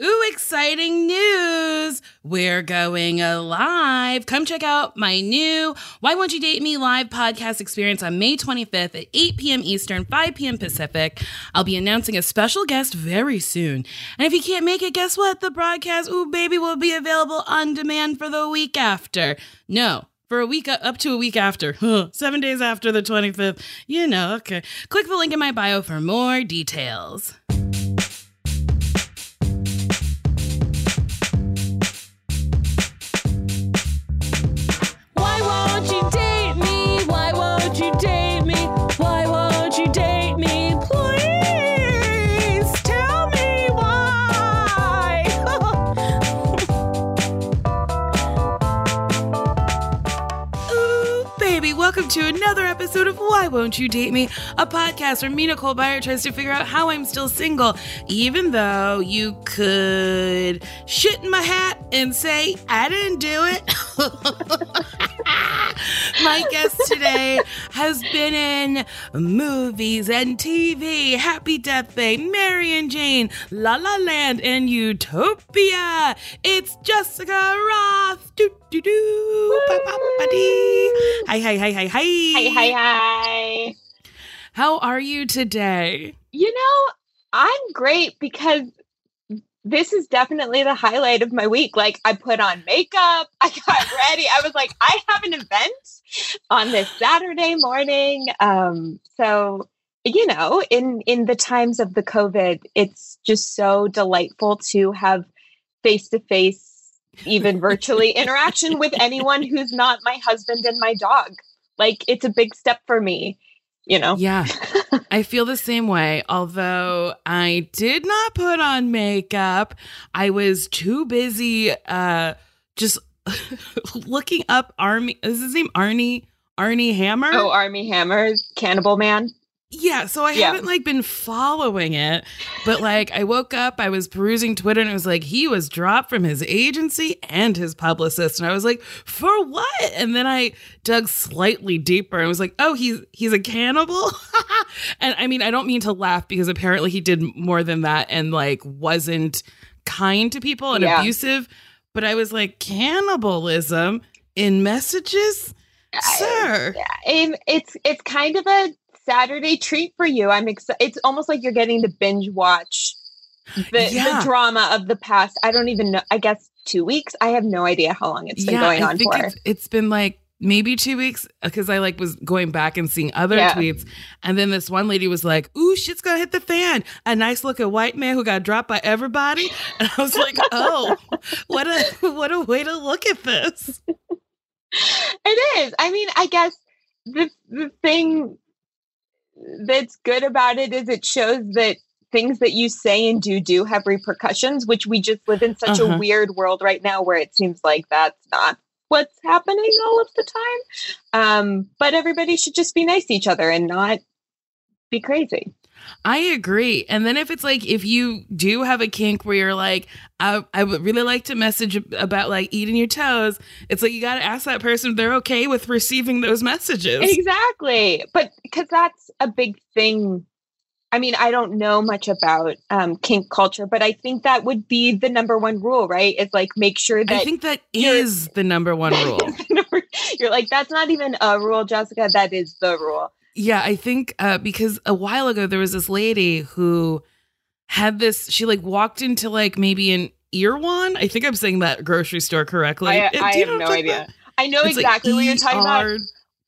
Ooh, exciting news! We're going live. Come check out my new Why Won't You Date Me live podcast experience on May 25th at 8 p.m. Eastern, 5 p.m. Pacific. I'll be announcing a special guest very soon. And if you can't make it, guess what? The broadcast, ooh, baby, will be available on demand for the week after. No, for a week uh, up to a week after, seven days after the 25th. You know, okay. Click the link in my bio for more details. You date me? Why won't you date me? Please tell me why. Ooh, baby, welcome to another episode of Why Won't You Date Me, a podcast where me, Nicole Byer, tries to figure out how I'm still single, even though you could shit in my hat and say, I didn't do it. my guest today has been in movies and TV, Happy Death Day, Mary and Jane, La La Land, and Utopia. It's Jessica Rothe. Do, do, do. Ba, ba, ba, dee. Hi, hi, hi, hi, hi. Hi, hi, hi. How are you today? You know, I'm great because this is definitely the highlight of my week. Like, I put on makeup, I got ready. I was like, I have an event on this Saturday morning. Um, so, you know, in in the times of the COVID, it's just so delightful to have face to face, even virtually interaction with anyone who's not my husband and my dog. Like, it's a big step for me. You know? Yeah, I feel the same way. Although I did not put on makeup, I was too busy uh just looking up Armie. Is his name Arnie? Arnie Hammer? Oh, Armie Hammer, Cannibal Man. Yeah, so I Yeah. haven't like been following it, but like I woke up, I was perusing Twitter and it was like he was dropped from his agency and his publicist and I was like, "For what?" And then I dug slightly deeper and was like, "Oh, he's he's a cannibal?" and I mean, I don't mean to laugh because apparently he did more than that and like wasn't kind to people and Yeah. abusive, but I was like, "Cannibalism in messages?" Sir. It's it's kind of a Saturday treat for you. I'm excited. It's almost like you're getting to binge watch the, Yeah. the drama of the past. I don't even know. I guess two weeks. I have no idea how long it's been going I on for. It's, it's been like maybe two weeks because I like was going back and seeing other Yeah. tweets, and then this one lady was like, "Ooh, shit's gonna hit the fan." A nice looking white man who got dropped by everybody, and I was like, "Oh, what a what a way to look at this." It is. I mean, I guess the the thing that's good about it is it shows that things that you say and do do have repercussions, which we just live in such Uh-huh. a weird world right now where it seems like that's not what's happening all of the time. Um, but everybody should just be nice to each other and not be crazy. I agree. And then if it's like if you do have a kink where you're like, I, I would really like to message about like eating your toes, it's like you got to ask that person if they're okay with receiving those messages. Exactly. But because that's a big thing. I mean, I don't know much about um, kink culture, but I think that would be the number one rule, right? Is like make sure that I think that is the number one rule. you're like, that's not even a rule, Jessica. That is the rule. Yeah, I think uh, because a while ago there was this lady who had this. She like walked into like maybe an Erewhon. I think I'm saying that grocery store correctly. I, I have no idea. about? I know It's like exactly what you're talking about.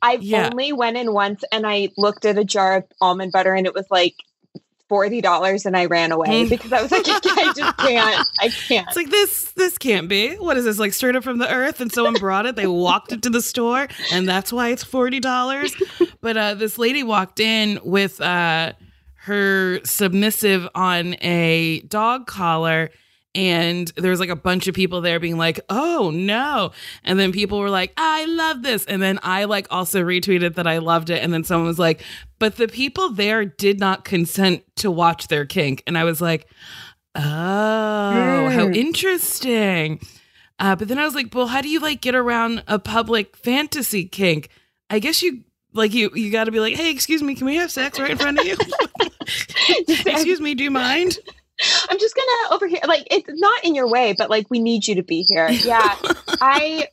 I've Yeah. only went in once and I looked at a jar of almond butter and it was like forty dollars and I ran away because I was like, I just can't. I can't. It's like this. This can't be. What is this? Like straight up from the earth, and someone brought it. They walked it to the store, and that's why it's forty dollars. But uh, this lady walked in with uh, her submissive on a dog collar. And there was like a bunch of people there being like, oh no. And then people were like, I love this. And then I like also retweeted that I loved it. And then someone was like, but the people there did not consent to watch their kink. And I was like, oh, how Mm. interesting. Uh, but then I was like, well, how do you like get around a public fantasy kink? I guess you like you you got to be like, hey, excuse me, can we have sex right in front of you? excuse me, do you mind? I'm just gonna over here. Like it's not in your way, but like we need you to be here. Yeah, I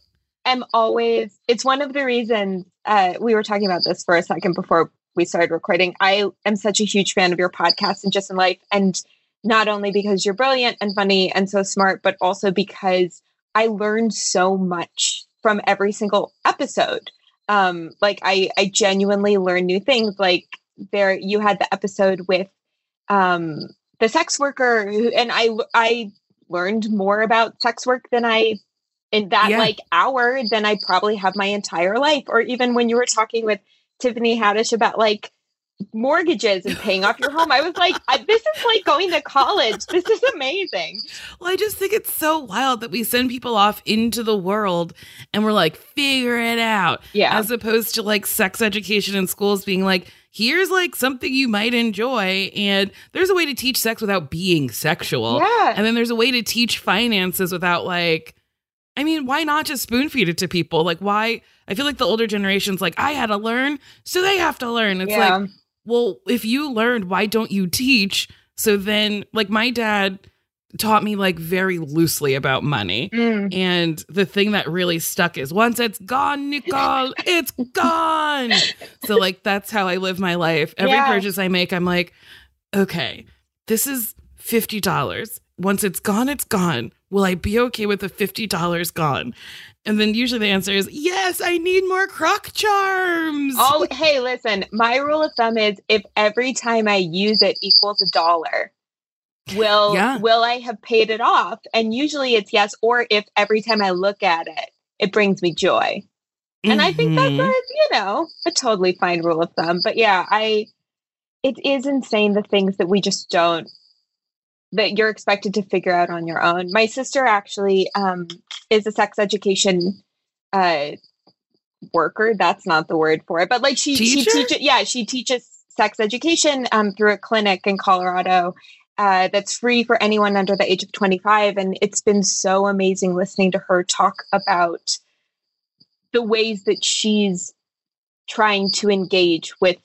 am always. It's one of the reasons uh, we were talking about this for a second before we started recording. I am such a huge fan of your podcast and just in life, and not only because you're brilliant and funny and so smart, but also because I learned so much from every single episode. Um, like I, I genuinely learned new things. Like there, you had the episode with um the sex worker who, and I I learned more about sex work than I in that Yeah. like hour than I probably have my entire life or even when you were talking with Tiffany Haddish about like mortgages and paying off your home I was like I, this is like going to college this is amazing Well, I just think it's so wild that we send people off into the world and we're like, figure it out. yeah As opposed to like sex education in schools being like, here's like something you might enjoy. And there's a way to teach sex without being sexual. yeah And then there's a way to teach finances without like, I mean, why not just spoon feed it to people? Like, why? I feel like the older generation's like, I had to learn, so they have to learn. It's yeah like, well, if you learned, why don't you teach? So then, like, my dad taught me like very loosely about money. Mm. And the thing that really stuck is once it's gone, Nicole, it's gone. So, like, that's how I live my life. Every Yeah. purchase I make, I'm like, okay, this is $50. Once it's gone, it's gone. Will I be okay with the $50 gone? And then usually the answer is, yes, I need more croc charms. oh hey listen my rule of thumb is if every time I use it equals a dollar will Yeah. will I have paid it off and usually it's yes or if every time I look at it it brings me joy And I think that's Mhm. a, you know, a totally fine rule of thumb. But yeah, I it is insane the things that we just don't that you're expected to figure out on your own. My sister actually um is a sex education uh worker. That's not the word for it, but like she Teacher? she teaches yeah, she teaches sex education um through a clinic in Colorado. Uh, that's free for anyone under the age of 25 and it's been so amazing listening to her talk about the ways that she's trying to engage with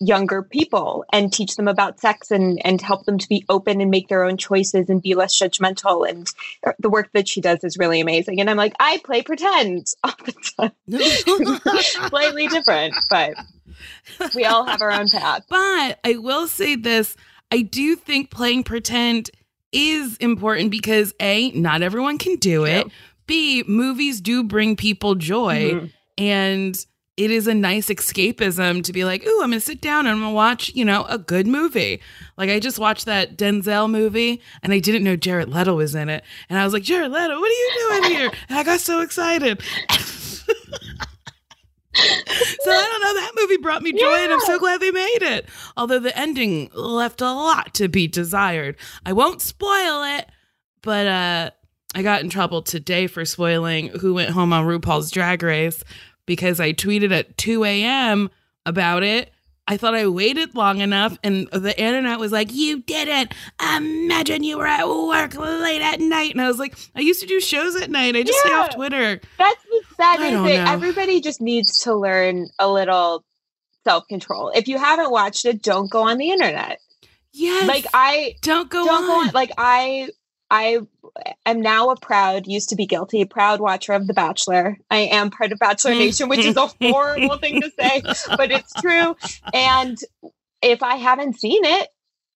younger people and teach them about sex and and help them to be open and make their own choices and be less judgmental. And the work that she does is really amazing. And i'm like i play pretend all the time. Slightly different but we all have our own path. But I will say this I do think playing pretend is important because A, not everyone can do it. B, movies do bring people joy. Mhm. And it is a nice escapism to be like, ooh, I'm going to sit down and I'm going to watch, you know, a good movie. Like, I just watched that Denzel movie and I didn't know Jared Leto was in it. And I was like, Jared Leto, what are you doing here? And I got so excited. so I don't know. That movie brought me joy, and I'm so glad they made it. Although the ending left a lot to be desired. I won't spoil it, but uh, I got in trouble today for spoiling Who Went Home on RuPaul's Drag Race because I tweeted at 2 a.m. about it. I thought I waited long enough, and the internet was like, You didn't. Imagine you were at work late at night. And I was like, I used to do shows at night. I just stay off Twitter. That's I is don't know. everybody just needs to learn a little self control. If you haven't watched it, don't go on the internet. Yes. Like I don't go don't go on. on. Like I, I am now a proud, used to be guilty, proud watcher of The Bachelor. I am part of Bachelor Nation, which is a horrible thing to say, but it's true. And if I haven't seen it,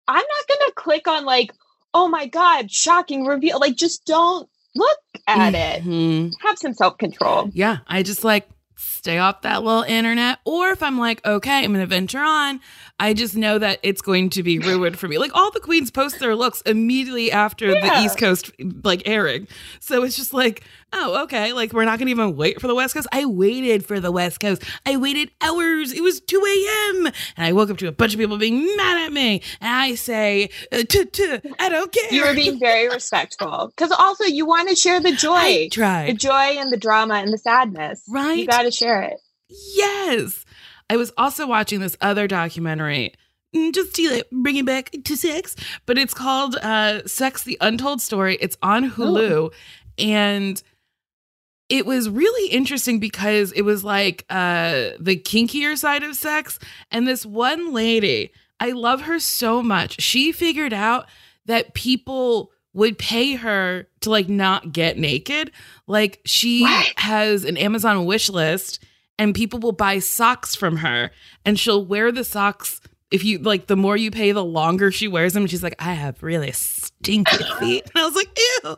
I'm not going to click on like, oh my god, shocking reveal. Like, just don't look at it. Mhm. Have some self control. Yeah, I just like stay off that little internet. Or if I'm like, okay, I'm going to venture on, I just know that it's going to be ruined for me. Like all the queens post their looks immediately after the East Coast like airing. So it's just like, oh, okay, like we're not going to even wait for the West Coast. I waited for the West Coast. I waited hours. It was 2 a.m. And I woke up to a bunch of people being mad at me. And I say, uh, I don't care. You were being very respectful because also you want to share the joy, I the joy and the drama and the sadness. Right. You got to share it. Yes. I was also watching this other documentary. mm, Just to like, bring it back to sex, but it's called uh, "Sex: The Untold Story." It's on Hulu, and it was really interesting because it was like uh, the kinkier side of sex. And this one lady, I love her so much. She figured out that people would pay her to like not get naked. Like she What? has an Amazon wish list and people will buy socks from her and she'll wear the socks if you like the more you pay the longer she wears them she's like i have really stinky feet. And i was like ew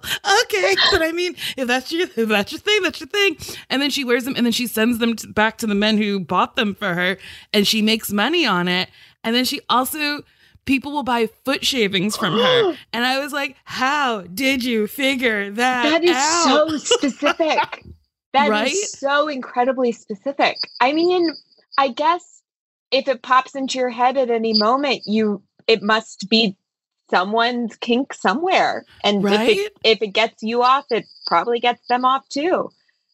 okay. But i mean if that's your if that's your thing that's your thing. And then she wears them and then she sends them to, back to the men who bought them for her and she makes money on it. And then she also people will buy foot shavings from her. And i was like how did you figure that That is out? so specific. That is Right? so incredibly specific. I mean, I guess if it pops into your head at any moment, you it must be someone's kink somewhere. And if it if it gets you off, it probably gets them off too.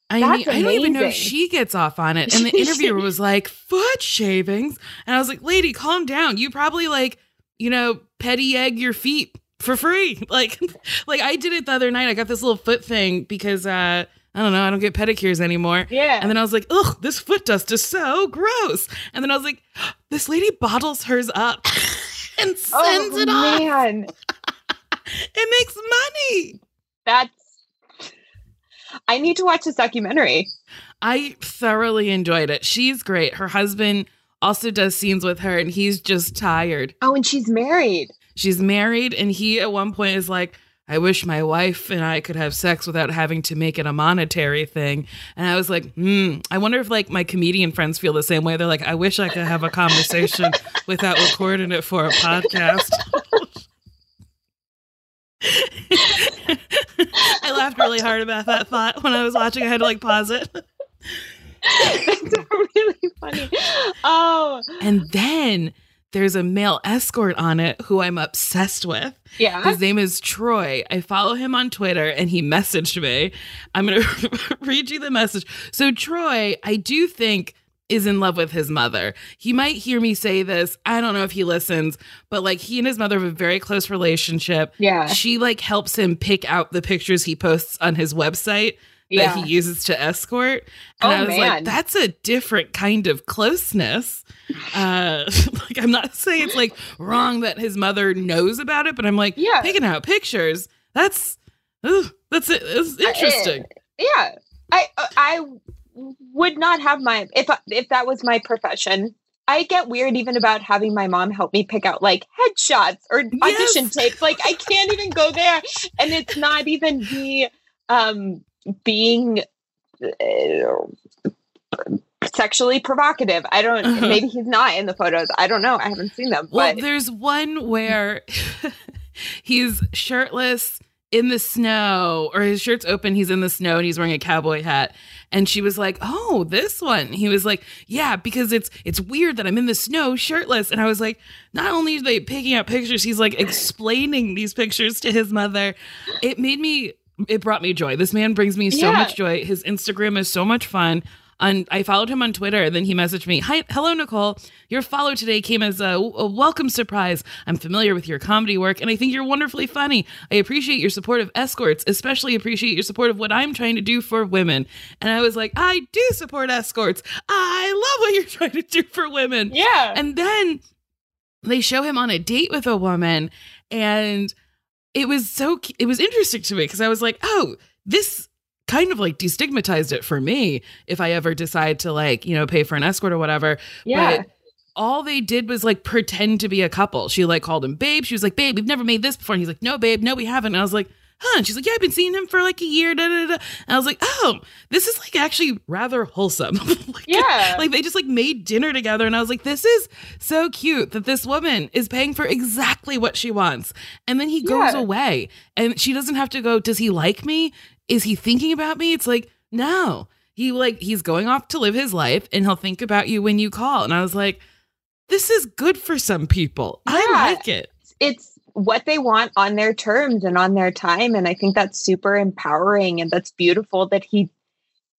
I That's mean, I don't even know if she gets off on it. And the interviewer was like, foot shavings. And I was like, lady, calm down. You probably like, you know, petty egg your feet for free. Like, like I did it the other night. I got this little foot thing because uh I don't know, I don't get pedicures anymore. Yeah. And then I was like, ugh, this foot dust is so gross. And then I was like, this lady bottles hers up and oh, sends oh it off. Oh man. It makes money. That's I need to watch this documentary. I thoroughly enjoyed it. She's great. Her husband also does scenes with her, and he's just tired. Oh, and she's married. She's married, and he at one point is like, I wish my wife and I could have sex without having to make it a monetary thing. And I was like, hmm, I wonder if like my comedian friends feel the same way. They're like, I wish I could have a conversation without recording it for a podcast. I laughed really hard about that thought when I was watching. I had to like pause it. That's really funny. Oh, And then there's a male escort on it who I'm obsessed with. yeah. His name is Troy. I follow him on Twitter and he messaged me. I'm going to read you the message. So, Troy, I do think is in love with his mother. He might hear me say this. I don't know if he listens, but like he and his mother have a very close relationship. Yeah. She like helps him pick out the pictures he posts on his website Yeah. that he uses to escort. And Oh, I was man. like, that's a different kind of closeness. Uh, like, I'm not saying it's like wrong that his mother knows about it, but I'm like, Yeah. picking out pictures. That's, ugh, that's it. It's interesting. yeah. I I would not have my if if that was my profession. I get weird even about having my mom help me pick out like headshots or audition Yes. tapes. Like I can't even go there, and it's not even the um, being uh, sexually provocative. I don't. Uh-huh. Maybe he's not in the photos. I don't know. I haven't seen them. Well, But there's one where he's shirtless in the snow or his shirt's open he's in the snow and he's wearing a cowboy hat and she was like oh this one he was like yeah because it's it's weird that i'm in the snow shirtless and i was like not only are they picking out pictures he's like explaining these pictures to his mother it made me it brought me joy this man brings me so Yeah. much joy his instagram is so much fun and I followed him on Twitter, and then he messaged me, "Hi, hello, Nicole. Your follow today came as a, a welcome surprise. I'm familiar with your comedy work, and I think you're wonderfully funny. I appreciate your support of escorts, especially appreciate your support of what I'm trying to do for women." And I was like, "I do support escorts. I love what you're trying to do for women." Yeah. And then they show him on a date with a woman, and it was so it was interesting to me because I was like, "Oh, this." kind of like destigmatized it for me if I ever decide to like, you know, pay for an escort or whatever. yeah. But all they did was like pretend to be a couple. She like called him babe. She was like, babe, we've never made this before. And he's like, no, babe, no, we haven't. And I was like, huh. And she's like, yeah, I've been seeing him for like a year. Da, da, da. And I was like, oh, this is like actually rather wholesome. like, Yeah. Like they just like made dinner together. And I was like, this is so cute that this woman is paying for exactly what she wants. And then he goes Yeah. away and she doesn't have to go, does he like me? Is he thinking about me? It's like, no. He like he's going off to live his life and he'll think about you when you call. And I was like, this is good for some people. I like it. it's what they want on their terms and on their time and i think that's super empowering and that's beautiful that he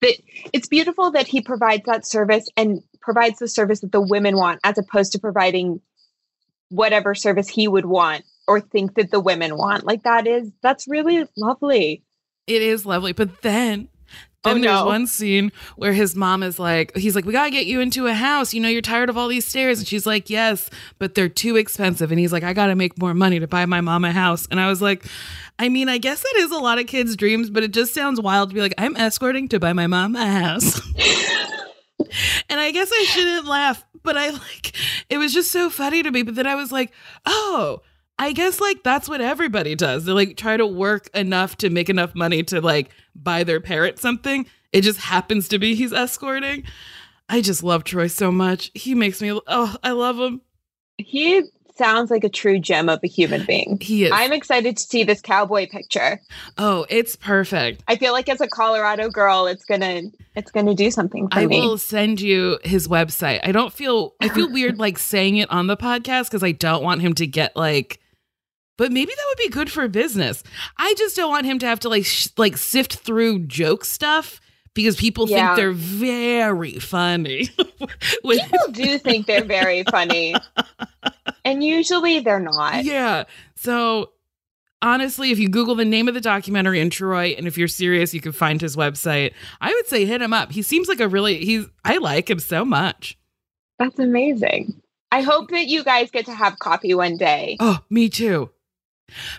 that it's beautiful that he provides that service and provides the service that the women want as opposed to providing whatever service he would want or think that the women want like that is that's really lovely It is lovely. But then Oh, then Oh, there's no. one scene where his mom is like, he's like, we gotta get you into a house. You know, you're tired of all these stairs. And she's like, yes, but they're too expensive. And he's like, I gotta make more money to buy my mom a house. And I was like, I mean, I guess that is a lot of kids' dreams, but it just sounds wild to be like, I'm escorting to buy my mom a house. and I guess I shouldn't laugh, but I like, it was just so funny to me. But then I was like, oh, I guess like that's what everybody does. They like try to work enough to make enough money to like buy their parent something. It just happens to be he's escorting. I just love Troy so much. He makes me oh, I love him. he sounds like a true gem of a human being He is. i'm excited to see this cowboy picture oh, it's perfect. i feel like as a colorado girl it's gonna it's gonna do something for I me will send you his website. I don't feel I feel weird like saying it on the podcast because I don't want him to get like but maybe that would be good for business. I just don't want him to have to like sh- like sift through joke stuff because people Yeah. think they're very funny. When- people do think they're very funny and usually they're not yeah. So honestly, if you Google the name of the documentary in Troy, and if you're serious, you can find his website. I would say hit him up. He seems like a really he's I like him so much. that's amazing i hope that you guys get to have coffee one day Oh, me too.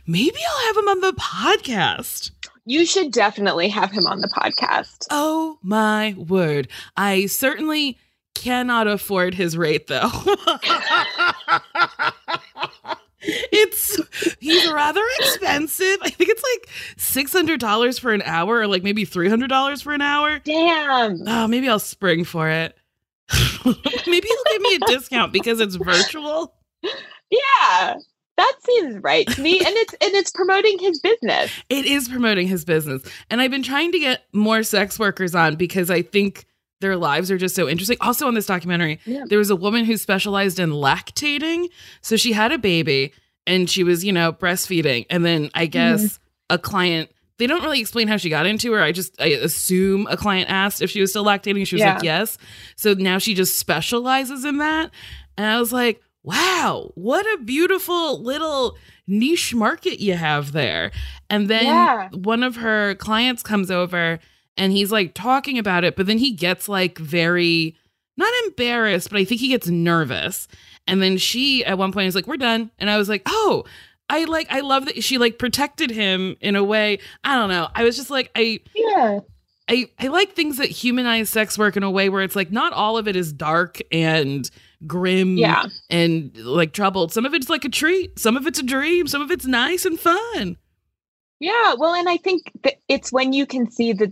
Maybe I'll have him on the podcast. you should definitely have him on the podcast Oh my word. I certainly cannot afford his rate though. it's he's rather expensive. I think it's like $600 for an hour or like maybe $300 for an hour. damn Oh, maybe I'll spring for it. maybe he'll give me a discount because it's virtual. yeah that seems right to me and it's and it's promoting his business It is promoting his business. And I've been trying to get more sex workers on because I think their lives are just so interesting. Also, on this documentary, Yeah. there was a woman who specialized in lactating. So she had a baby and she was, you know, breastfeeding. And then I mm-hmm. guess a client, they don't really explain how she got into her. I just, I assume a client asked if she was still lactating. She was like, yes. So now she just specializes in that. And I was like, wow, what a beautiful little niche market you have there. And then Yeah. one of her clients comes over and he's like talking about it, but then he gets like very not embarrassed, but I think he gets nervous. And then she at one point is like, "We're done," and I was like, "Oh." I like I love that she like protected him in a way. I don't know. I was just like I yeah I I like things that humanize sex work in a way where it's like not all of it is dark and grim yeah and like troubled. Some of it's like a treat, some of it's a dream, some of it's nice and fun. Yeah, well, and I think that it's when you can see that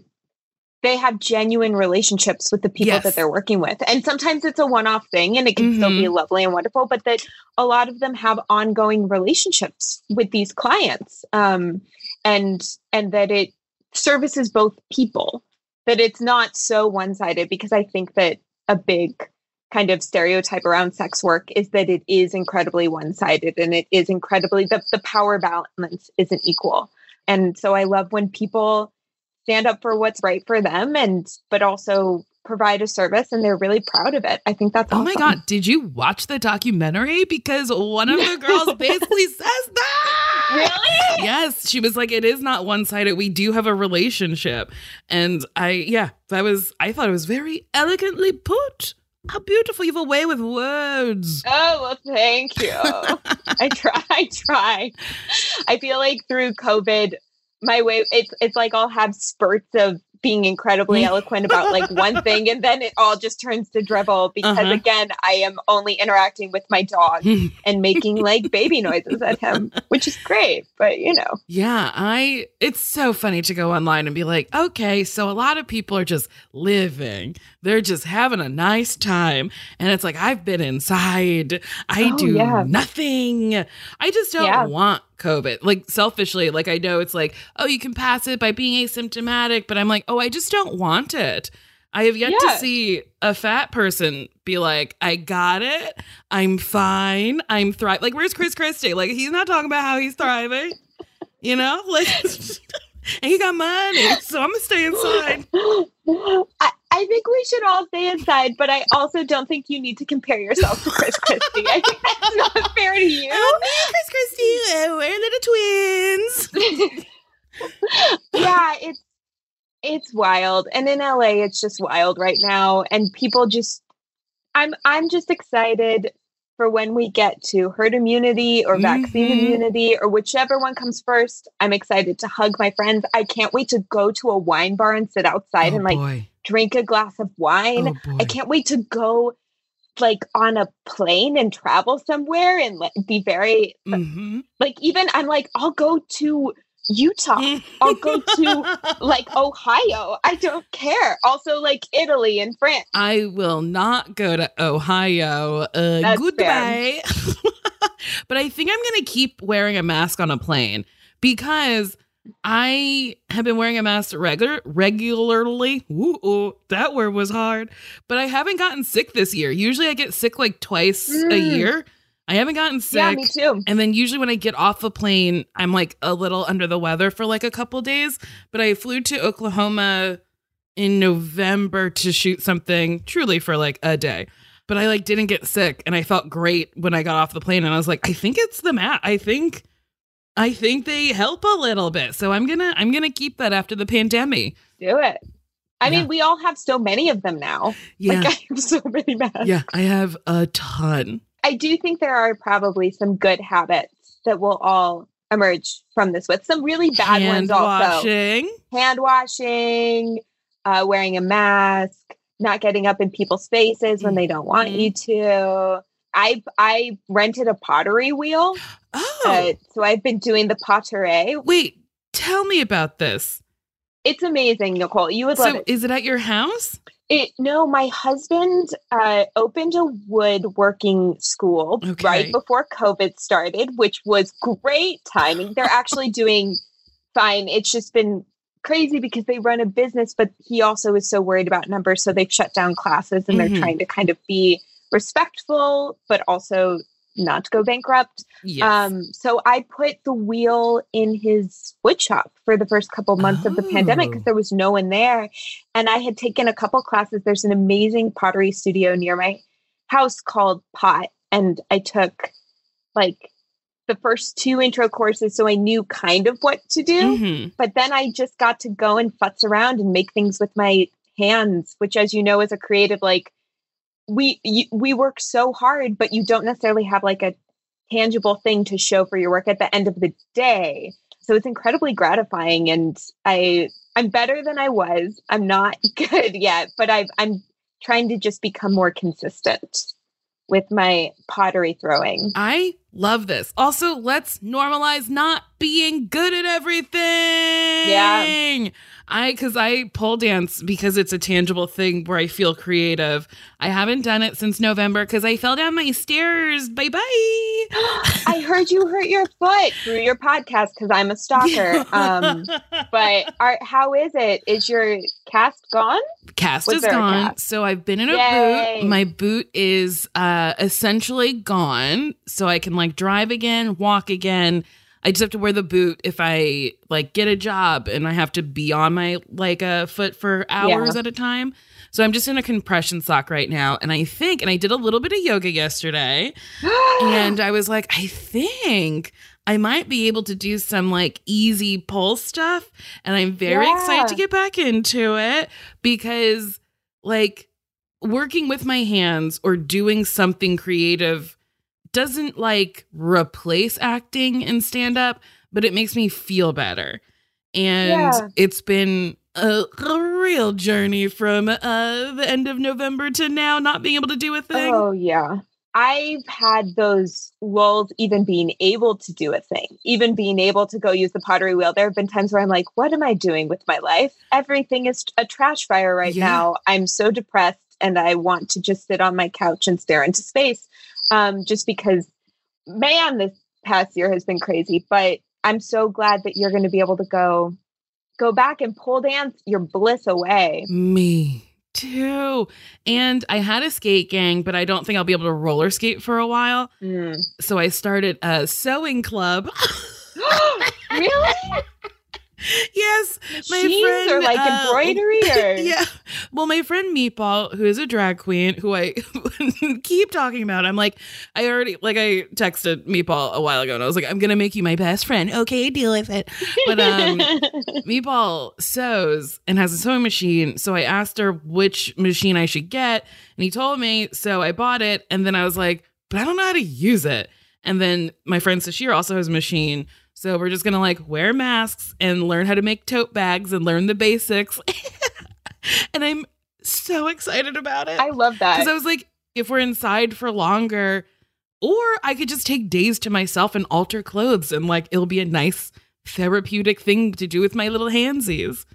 they have genuine relationships with the people Yes. that they're working with. And sometimes it's a one off thing and it can still be lovely and wonderful, but that a lot of them have ongoing relationships with these clients. Um, and and that it services both people, that it's not so one sided because I think that a big kind of stereotype around sex work is that it is incredibly one sided and it is incredibly the, the power balance isn't equal. And so I love when people stand up for what's right for them and but also provide a service and they're really proud of it. I think that's Oh my god, did you watch the documentary? Because one of the girls basically says that. Really? Yes, she was like, it is not one sided. We do have a relationship. And I, yeah, that was, I thought it was very elegantly put. How beautiful. You have a way with words. Oh, well, thank you. I try, I try. I feel like through COVID, my way it's it's like I'll have spurts of being incredibly eloquent about like one thing and then it all just turns to drivel because Uh-huh. again I am only interacting with my dog and making like baby noises at him, which is great, but you know. Yeah, I it's so funny to go online and be like, okay, so a lot of people are just living. They're just having a nice time. And it's like I've been inside. I Oh, do yeah. nothing. I just don't Yeah. want COVID. Like selfishly, like I know it's like, oh, you can pass it by being asymptomatic, but I'm like, oh, I just don't want it. I have yet Yeah. to see a fat person be like, I got it. I'm fine. I'm thriving. Like, where's Chris Christie? Like, he's not talking about how he's thriving. You know, like, and he got money, so I'm gonna stay inside. I, I think we should all stay inside, but I also don't think you need to compare yourself to Chris Christie. I think that's not fair to you. Oh, me, Chris Christie, uh, we're little twins. yeah, it's it's wild. And in LA it's just wild right now and people just I'm I'm just excited for when we get to herd immunity or vaccine Mhm. immunity or whichever one comes first. I'm excited to hug my friends. I can't wait to go to a wine bar and sit outside oh and like boy. Drink a glass of wine. Oh. I can't wait to go like on a plane and travel somewhere and like, be very Mhm. like even I'm like I'll go to Utah. I'll go to like Ohio. I don't care. Also like Italy and France. I will not go to Ohio. Uh, goodbye. but I think I'm going to keep wearing a mask on a plane because I have been wearing a mask regular regularly. Ooh, ooh, that word was hard. But I haven't gotten sick this year. Usually I get sick like twice a Mm. year. I haven't gotten sick. Yeah, me too. And then usually when I get off a plane, I'm like a little under the weather for like a couple days. But I flew to Oklahoma in November to shoot something truly for like a day. But I like didn't get sick and I felt great when I got off the plane and I was like, I think it's the mat. I think I think they help a little bit. So I'm gonna I'm gonna keep that after the pandemic. Do it. I Yeah. mean, we all have so many of them now. Yeah. Like I have so many masks. yeah, I have a ton. I do think there are probably some good habits that will all emerge from this with some really bad Hand ones also. washing. hand washing, uh, wearing a mask, not getting up in people's faces when they don't want you to. I I rented a pottery wheel, Oh, uh, so I've been doing the pottery. wait. Tell me about this. It's amazing, Nicole. You would love So it. is it at your house? it. No, my husband uh, opened a woodworking school Okay. right before COVID started, which was great timing. They're actually doing fine. It's just been crazy because they run a business, but he also is so worried about numbers. So they've shut down classes and Mhm. they're trying to kind of be respectful, but also not to go bankrupt. Yes. Um, so I put the wheel in his wood shop for the first couple months of the pandemic Oh. because there was no one there. And I had taken a couple classes. There's an amazing pottery studio near my house called Pot. And I took like the first two intro courses. So I knew kind of what to do. Mhm. But then I just got to go and futz around and make things with my hands, which, as you know, as a creative, like we you, we work so hard, but you don't necessarily have like a tangible thing to show for your work at the end of the day. So it's incredibly gratifying, and I I'm better than I was. I'm not good yet, but I've I'm trying to just become more consistent with my pottery throwing. I love this. Also, let's normalize not being good at everything. Yeah. I because I pole dance because it's a tangible thing where I feel creative. I haven't done it since November because I fell down my stairs. Bye bye. I heard you hurt your foot through your podcast because I'm a stalker. Um, but are, how is it? Is your cast gone? cast Was is gone. cast? So I've been in a Yay. boot. My boot is uh essentially gone. So I can like drive again, walk again. I just have to wear the boot if I like get a job and I have to be on my like a foot for hours at a time. So I'm just in a compression sock right now. And I think, and I did a little bit of yoga yesterday. and I was like, I think I might be able to do some like easy pull stuff. And I'm very Yeah. excited to get back into it because, like, working with my hands or doing something creative doesn't like replace acting and stand up, but it makes me feel better. And Yeah. it's been a, a real journey from uh, the end of November to now, not being able to do a thing. Oh yeah. I've had those lulls even being able to do a thing, even being able to go use the pottery wheel. There have been times where I'm like, what am I doing with my life? Everything is a trash fire right Yeah. now. I'm so depressed and I want to just sit on my couch and stare into space. Um, just because man, this past year has been crazy. But I'm so glad that you're gonna be able to go go back and pole dance your bliss away. Me too. And I had a skate gang, but I don't think I'll be able to roller skate for a while. Mm. So I started a sewing club. really? yes, my Jeans friend or like uh, embroidery or yeah. Well, my friend Meatball, who is a drag queen, who I keep talking about, I'm like, I already like I texted Meatball a while ago, and I was like, I'm gonna make you my best friend. Okay, deal with it. But um, Meatball sews and has a sewing machine. So I asked her which machine I should get. And he told me. So I bought it. And then I was like, but I don't know how to use it. And then my friend Sashir also has a machine. So we're just going to like wear masks and learn how to make tote bags and learn the basics. and I'm so excited about it. I love that. Because I was like, if we're inside for longer, or I could just take days to myself and alter clothes and like it'll be a nice therapeutic thing to do with my little handsies.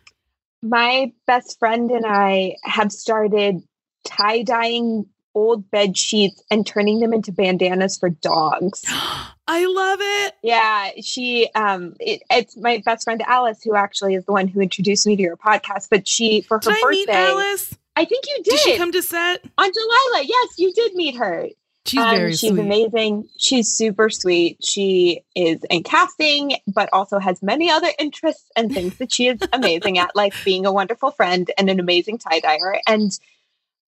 My best friend and I have started tie dyeing old bed sheets and turning them into bandanas for dogs. I love it. Yeah, she um it, it's my best friend Alice who actually is the one who introduced me to your podcast, but she for her Did I birthday meet Alice? I think you Did did, she come to set? on Delilah. Yes, you did meet her. She's Um, very she's sweet. amazing. She's super sweet. She is in casting, but also has many other interests and things that she is amazing at, like being a wonderful friend and an amazing tie dyer. And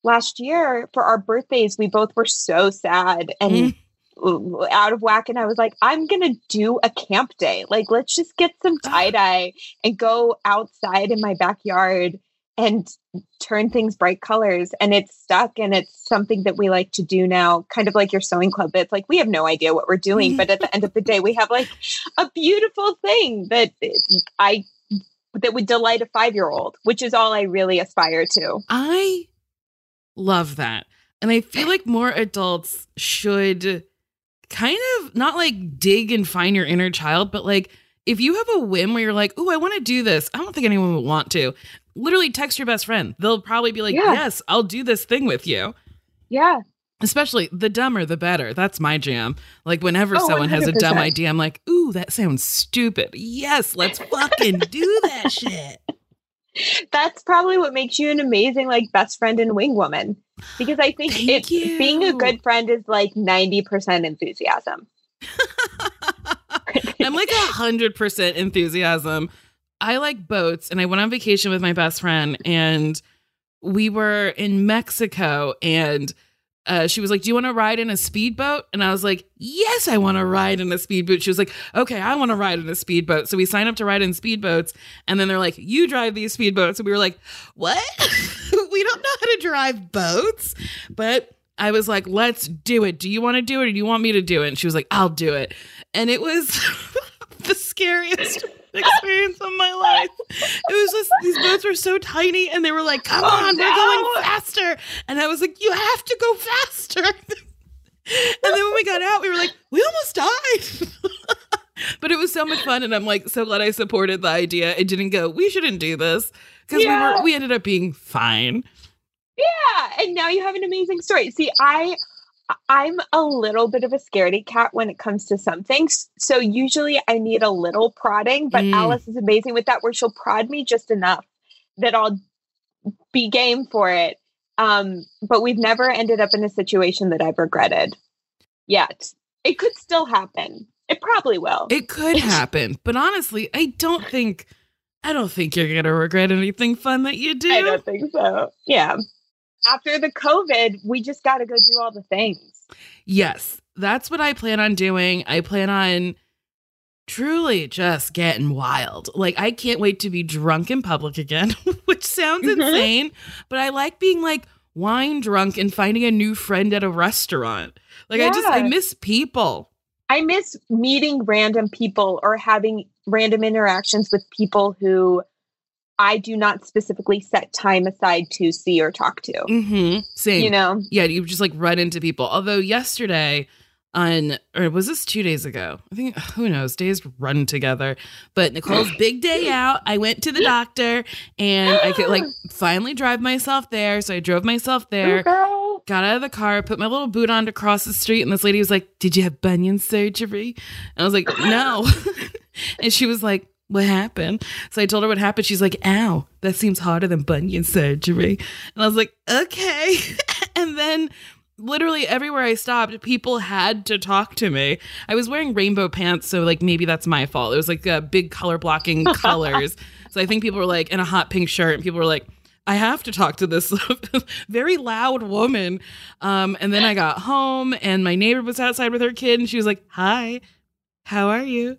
last year for our birthdays, we both were so sad and Mm. out of whack. And I was like, I'm gonna do a camp day. Like, let's just get some tie dye and go outside in my backyard and turn things bright colors and it's stuck and it's something that we like to do now kind of like your sewing club it's like we have no idea what we're doing but at the end of the day we have like a beautiful thing that i that would delight a five year old which is all i really aspire to I love that. And I feel like more adults should kind of not like dig and find your inner child, but like if you have a whim where you're like, oh, I want to do this, I don't think anyone would want to. Literally text your best friend. They'll probably be like, Yeah. yes, I'll do this thing with you. yeah Especially the dumber, the better. That's my jam. Like whenever Oh, someone has a dumb idea, I'm like, ooh, that sounds stupid. Yes, let's fucking do that shit. That's probably what makes you an amazing like best friend and wing woman. Because i think Thank it being a good friend is like 90% enthusiasm. I'm like a hundred percent enthusiasm. I like boats, and I went on vacation with my best friend, and we were in Mexico, and uh, she was like, "Do you want to ride in a speedboat?" And I was like, "Yes, I want to ride in a speedboat." She was like, "Okay, I want to ride in a speedboat." So we signed up to ride in speedboats, and then they're like, "You drive these speedboats," and we were like, "What? we don't know how to drive boats," but. I was like, let's do it. Do you want to do it or do you want me to do it? And she was like, I'll do it. And it was the scariest experience of my life. It was just, these boats were so tiny and they were like, come Oh, on, we're going faster. And I was like, you have to go faster. and then when we got out, we were like, we almost died. but it was so much fun, and I'm like so glad I supported the idea. It didn't go. We shouldn't do this because Yeah. we were. We ended up being fine. Yeah, and now you have an amazing story. See, I I'm a little bit of a scaredy cat when it comes to some things. So usually I need a little prodding, but Mm. Alice is amazing with that where she'll prod me just enough that I'll be game for it. Um, but we've never ended up in a situation that I've regretted yet. It could still happen. It probably will. It could happen, but honestly, I don't think. I don't think you're gonna regret anything fun that you do. I don't think so. Yeah. After the COVID, we just got to go do all the things. Yes, that's what I plan on doing. I plan on truly just getting wild. Like I can't wait to be drunk in public again, which sounds Mhm. insane, but I like being like wine drunk and finding a new friend at a restaurant. Like I just I miss people. I miss meeting random people or having random interactions with people who I do not specifically set time aside to see or talk to. Mhm. Same. You know? yeah, you just like run into people. Although yesterday on or was this two days ago? I think who knows, days run together. But Nicole's big day out. I went to the doctor and I could like finally drive myself there. So I drove myself there, girl. got out of the car, put my little boot on to cross the street, and this lady was like, Did you have bunion surgery? And I was like, No. and she was like, what happened? So I told her what happened. She's like, ow, that seems harder than bunion surgery. And I was like, okay. and then literally everywhere I stopped, people had to talk to me. I was wearing rainbow pants, so like maybe that's my fault. It was like uh, big color blocking colors. so I think people were like in a hot pink shirt, and people were like, I have to talk to this very loud woman. Um, and then I got home, and my neighbor was outside with her kid, and she was like, Hi, how are you?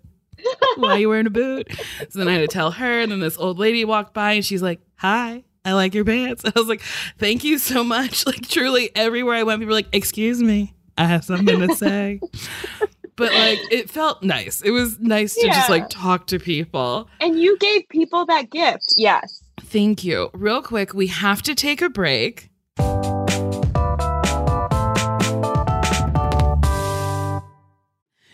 Why are you wearing a boot? So then I had to tell her, and then this old lady walked by, and she's like, Hi. I like your pants. I was like, thank you so much. Like, truly, everywhere I went, people were like, excuse me, I have something to say. but like, it felt nice. It was nice to just like talk to people. And you gave people that gift. Yes. Thank you. Real quick, we have to take a break.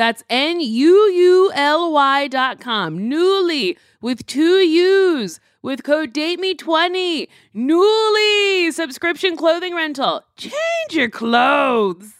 That's N U U L Y dot com. Nuuly with two U's with code DATEME20. Nuuly subscription clothing rental. Change your clothes.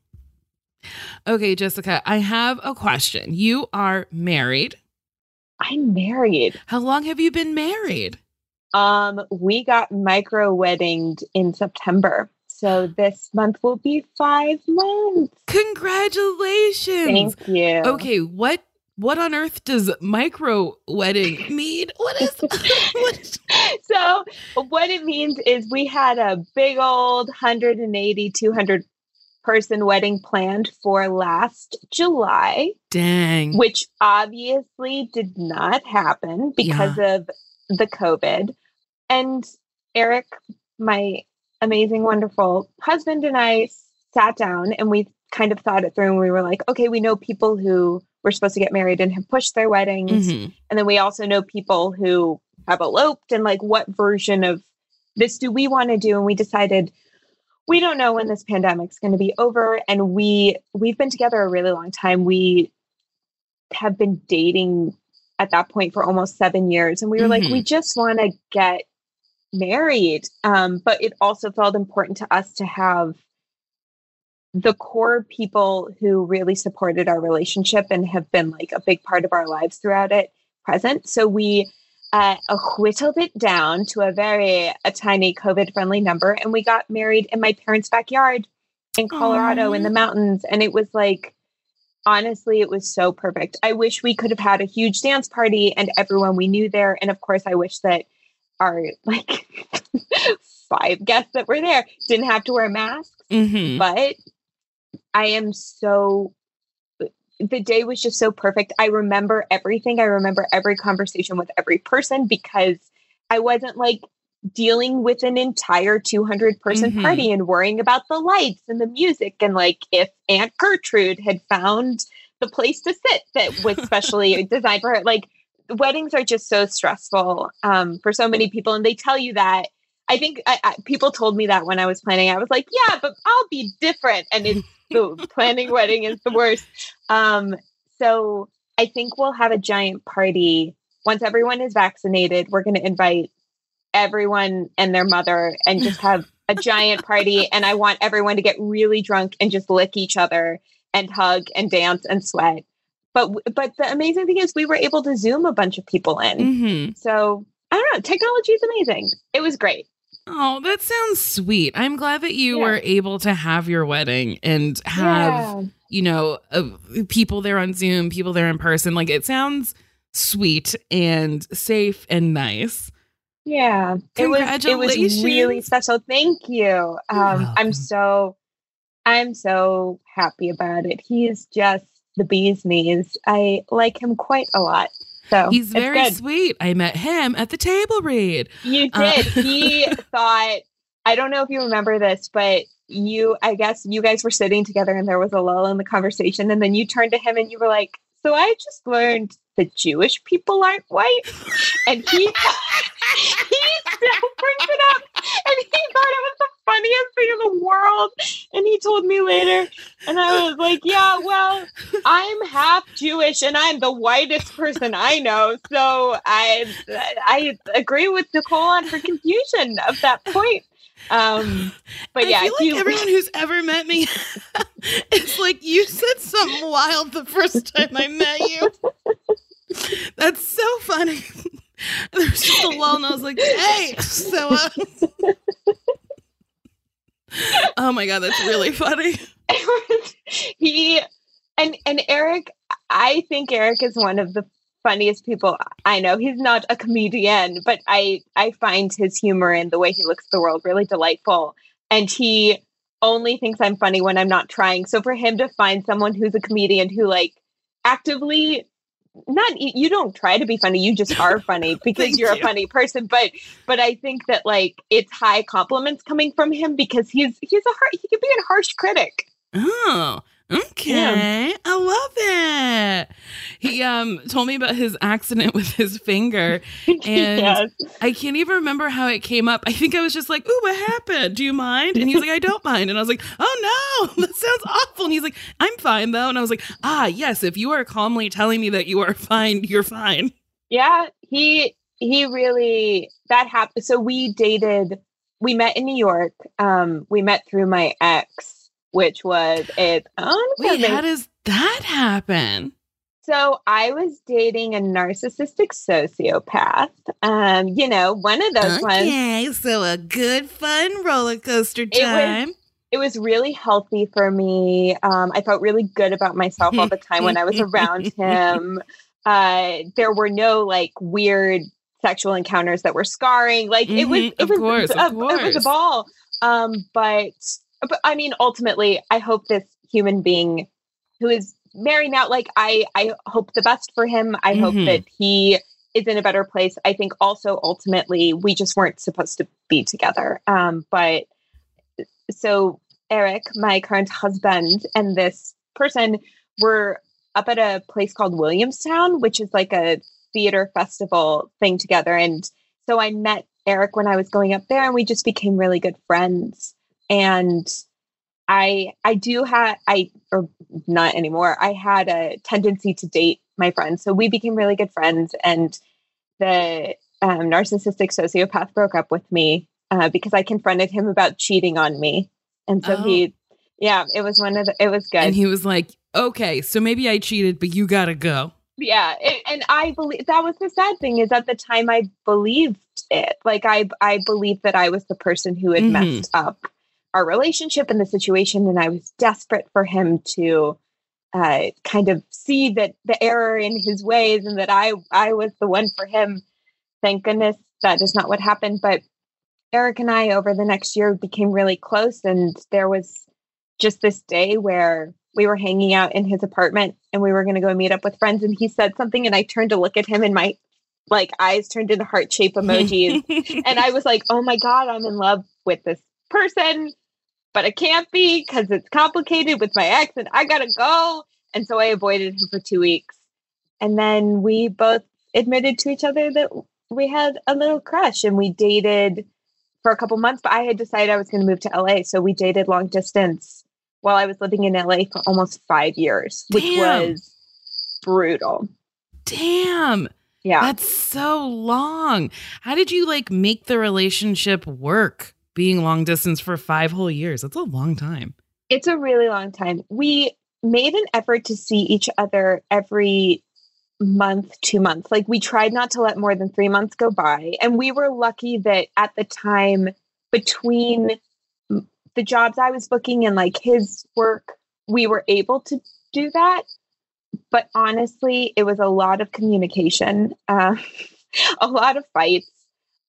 Okay, Jessica, I have a question. You are married. I'm married. How long have you been married? Um, we got micro weddinged in September. So this month will be five months. Congratulations. Thank you. Okay, what what on earth does micro wedding mean? What is what is so what it means is we had a big old 180 200 person wedding planned for last July. Dang. Which obviously did not happen because yeah. of the COVID. And Eric, my amazing, wonderful husband, and I sat down and we kind of thought it through and we were like, okay, we know people who were supposed to get married and have pushed their weddings. Mm-hmm. And then we also know people who have eloped and like what version of this do we want to do? And we decided we don't know when this pandemic's going to be over and we we've been together a really long time. We have been dating at that point for almost seven years and we were mm-hmm. like we just want to get married. Um, but it also felt important to us to have the core people who really supported our relationship and have been like a big part of our lives throughout it present. So we uh, whittled it down to a very a tiny COVID friendly number, and we got married in my parents' backyard in Colorado Aww. in the mountains, and it was like honestly, it was so perfect. I wish we could have had a huge dance party and everyone we knew there. And of course, I wish that our like five guests that were there didn't have to wear masks. Mhm. But I am so the day was just so perfect. I remember everything. I remember every conversation with every person because I wasn't like dealing with an entire 200 person Mhm. party and worrying about the lights and the music and like if Aunt Gertrude had found the place to sit that was specially designed for her. Like weddings are just so stressful um, for so many people, and they tell you that. I think I, I, people told me that when I was planning. I was like, "Yeah, but I'll be different," and it's the planning wedding is the worst. Um, so I think we'll have a giant party once everyone is vaccinated. We're going to invite everyone and their mother and just have a giant party. And I want everyone to get really drunk and just lick each other and hug and dance and sweat. But but the amazing thing is we were able to zoom a bunch of people in. Mhm. So I don't know, technology is amazing. It was great. Oh, that sounds sweet. I'm glad that you Yeah. were able to have your wedding and have, you know, uh, people there on Zoom, people there in person. Like it sounds sweet and safe and nice. Yeah. It was it was really special. Thank you. Um. I'm so I'm so happy about it. He's just the bee's knees. I like him quite a lot. So He's very good. sweet. I met him at the table read. You Uh, did. he thought I don't know if you remember this, but you I guess you guys were sitting together and there was a lull in the conversation and then you turned to him and you were like, "So I just learned that Jewish people aren't white." And he he still brings it up and he thought it was the funniest thing in the world. And he told me later and I was like, "Yeah, well, I'm half Jewish and I'm the whitest person I know. So I I agree with Nicole on her confusion of that point. Um, but yeah, I feel like you- everyone who's ever met me it's like you said something wild the first time I met you. That's so funny. There was just a lull, and I was like, "Hey!" So, uh, oh my god, that's really funny. he and and Eric, I think Eric is one of the funniest people I know. He's not a comedian, but I I find his humor and the way he looks at the world really delightful. And he only thinks I'm funny when I'm not trying. So for him to find someone who's a comedian who like actively not you don't try to be funny you just are funny because you're you. a funny person but but i think that like it's high compliments coming from him because he's he's a har- he could be a harsh critic Oh, okay. I love it. He um told me about his accident with his finger. And Yes. I can't even remember how it came up. I think I was just like, "Ooh, what happened? Do you mind?" And he was like, "I don't mind." And I was like, "Oh no, that sounds awful." And he's like, "I'm fine though." And I was like, "Ah, yes. If you are calmly telling me that you are fine, you're fine." Yeah, he he really that happened. So we dated. We met in New York. Um, we met through my ex, which was its own Wait, how does that happen? So I was dating a narcissistic sociopath. Um, you know, one of those ones. Okay, so a good fun roller coaster time. It was really healthy for me. Um, I felt really good about myself all the time when I was around him. Uh, there were no like weird sexual encounters that were scarring. Like it was, it was, course, a, it was a ball. Um, but, but I mean, ultimately, I hope this human being who is married now, like I, I hope the best for him. I hope Mhm. that he is in a better place. I think also ultimately we just weren't supposed to be together. Um, but so Eric, my current husband, and this person were up at a place called Williamstown, which is like a theater festival thing together. And so I met Eric when I was going up there, and we just became really good friends. And I I do have I or not anymore. I had a tendency to date my friends, so we became really good friends. And the um, narcissistic sociopath broke up with me uh, because I confronted him about cheating on me, and so Oh. he, yeah, it was one of the, it was good. And he was like, "Okay, so maybe I cheated, but you gotta go." yeah it, and i believe that was the sad thing is at the time i believed it like i i believed that i was the person who had Mhm. messed up our relationship and the situation and i was desperate for him to uh, kind of see that the error in his ways and that I I was the one for him. Thank goodness that is not what happened. But Eric and I over the next year became really close, and there was just this day where we were hanging out in his apartment and we were going to go meet up with friends and he said something and I turned to look at him and my like eyes turned into heart shape emojis and I was like, "Oh my god, I'm in love with this person." But I can't be cuz it's complicated with my ex and I got to go. And so I avoided him for 2 weeks. And then we both admitted to each other that we had a little crush and we dated for a couple months, but I had decided I was going to move to LA, so we dated long distance while I was living in LA for almost 5 years, which was brutal. Damn. Yeah. That's so long. How did you like make the relationship work being long distance for five whole years? That's a long time. It's a really long time. We made an effort to see each other every month, two months. Like we tried not to let more than three months go by. And we were lucky that at the time, between the jobs I was booking and like his work, we were able to do that. But honestly, it was a lot of communication, uh, a lot of fights.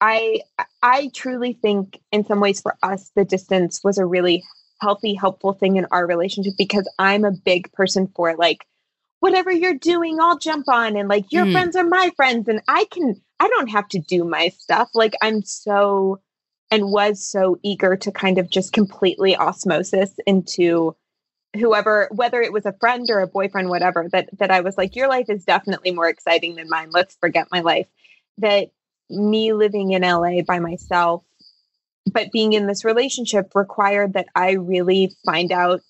I I truly think in some ways for us the distance was a really healthy helpful thing in our relationship because I'm a big person for like whatever you're doing I'll jump on and like your Mm. friends are my friends and I can I don't have to do my stuff. Like I'm so and was so eager to kind of just completely osmosis into whoever whether it was a friend or a boyfriend whatever that that I was like your life is definitely more exciting than mine. Let's forget my life. That me living in LA by myself but being in this relationship required that I really find out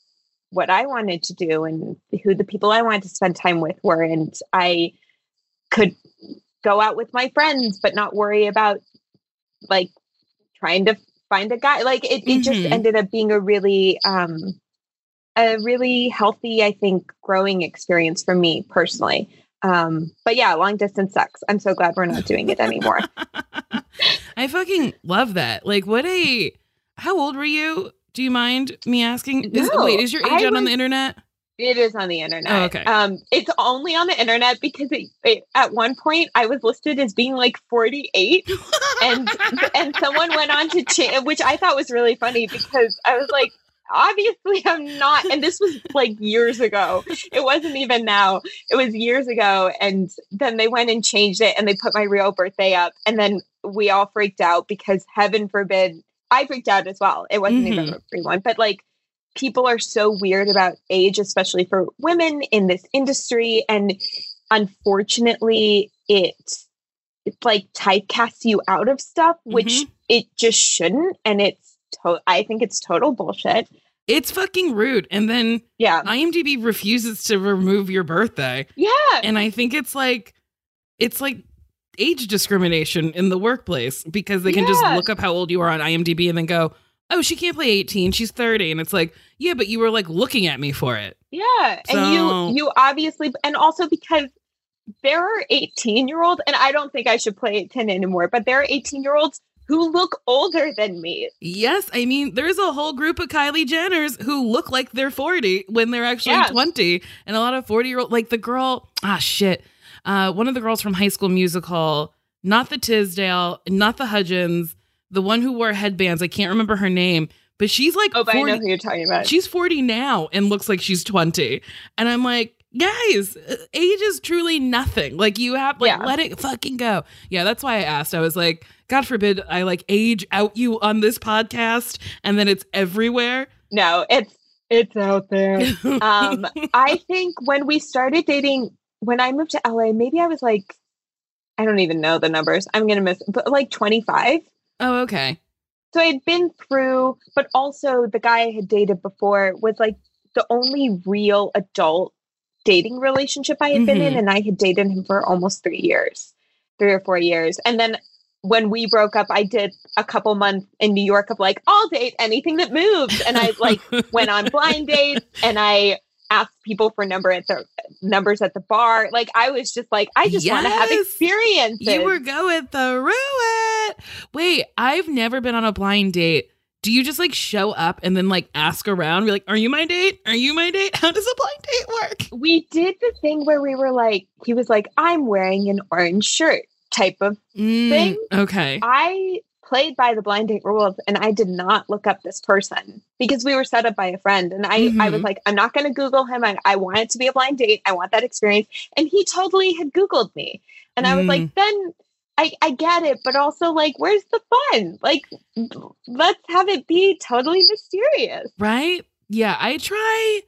what I wanted to do and who the people I wanted to spend time with were. And I could go out with my friends but not worry about like trying to find a guy. Like it, it just Mhm. ended up being a really um a really healthy i think growing experience for me personally um but yeah long distance sucks i'm so glad we're not doing it anymore I fucking love that. Like, what a. How old were you? Do you mind me asking? Is, No, wait, is your age I out on the internet? It is on the internet. Oh, okay. Um, it's only on the internet because it, it, at one point I was listed as being like 48, and and someone went on to change, which I thought was really funny because I was like, obviously I'm not, and this was like years ago. It wasn't even now. It was years ago, and then they went and changed it, and they put my real birthday up, and then we all freaked out because heaven forbid I freaked out as well. It wasn't even a free one, but like people are so weird about age, especially for women in this industry. And unfortunately, it it's like typecasts you out of stuff, which Mhm. it just shouldn't. And it's to- I think it's total bullshit. it's fucking rude. And then Yeah. IMDb refuses to remove your birthday. Yeah. And I think it's like, it's like age discrimination in the workplace because they can just look up how old you are on IMDb and then go, oh, she can't play 18. She's 30. And it's like, yeah, but you were like looking at me for it. Yeah. And you you obviously and also because there are 18 year olds, and I don't think I should play 10 anymore, but there are 18 year olds who look older than me. Yes, I mean, there's a whole group of Kylie Jenners who look like they're 40 when they're actually Yeah. 20, and a lot of 40 year old, like the girl, ah, shit. Uh, one of the girls from High School Musical, not the Tisdale, not the Hudgens, the one who wore headbands. I can't remember her name, but she's like Oh, but I know who you're talking about. she's 40 now and looks like she's 20 and i'm like guys age is truly nothing. Like you have like Yeah. let it fucking go. Yeah that's why i asked. I was like god forbid i like age out you on this podcast and then it's everywhere. No, it's it's out there. um i think when we started dating when i moved to la maybe i was like i don't even know the numbers. I'm gonna miss but like 25 oh okay. So i had been through but also the guy i had dated before was like the only real adult dating relationship i had been in Mhm. and i had dated him for almost three years three or four years and then when we broke up i did a couple months in new york of like i'll date anything that moves and i like went on blind dates and I asked people for number at the numbers at the bar. Like I was just like, I just want to have Yes. experiences. you were going through it wait i've never been on a blind date do you just like show up and then like ask around? Be like, are you my date? Are you my date? How does a blind date work? We did the thing where we were like, he was like, I'm wearing an orange shirt type of Mm, Thing? okay. I played by the blind date rules and I did not look up this person because we were set up by a friend. And I, I was Mhm. like, I'm not going to Google him. I, I want it to be a blind date. I want that experience. And he totally had Googled me. And I was Mm. like, then I, I get it. But also, like, where's the fun? Like, let's have it be totally mysterious. Right? Yeah, I try.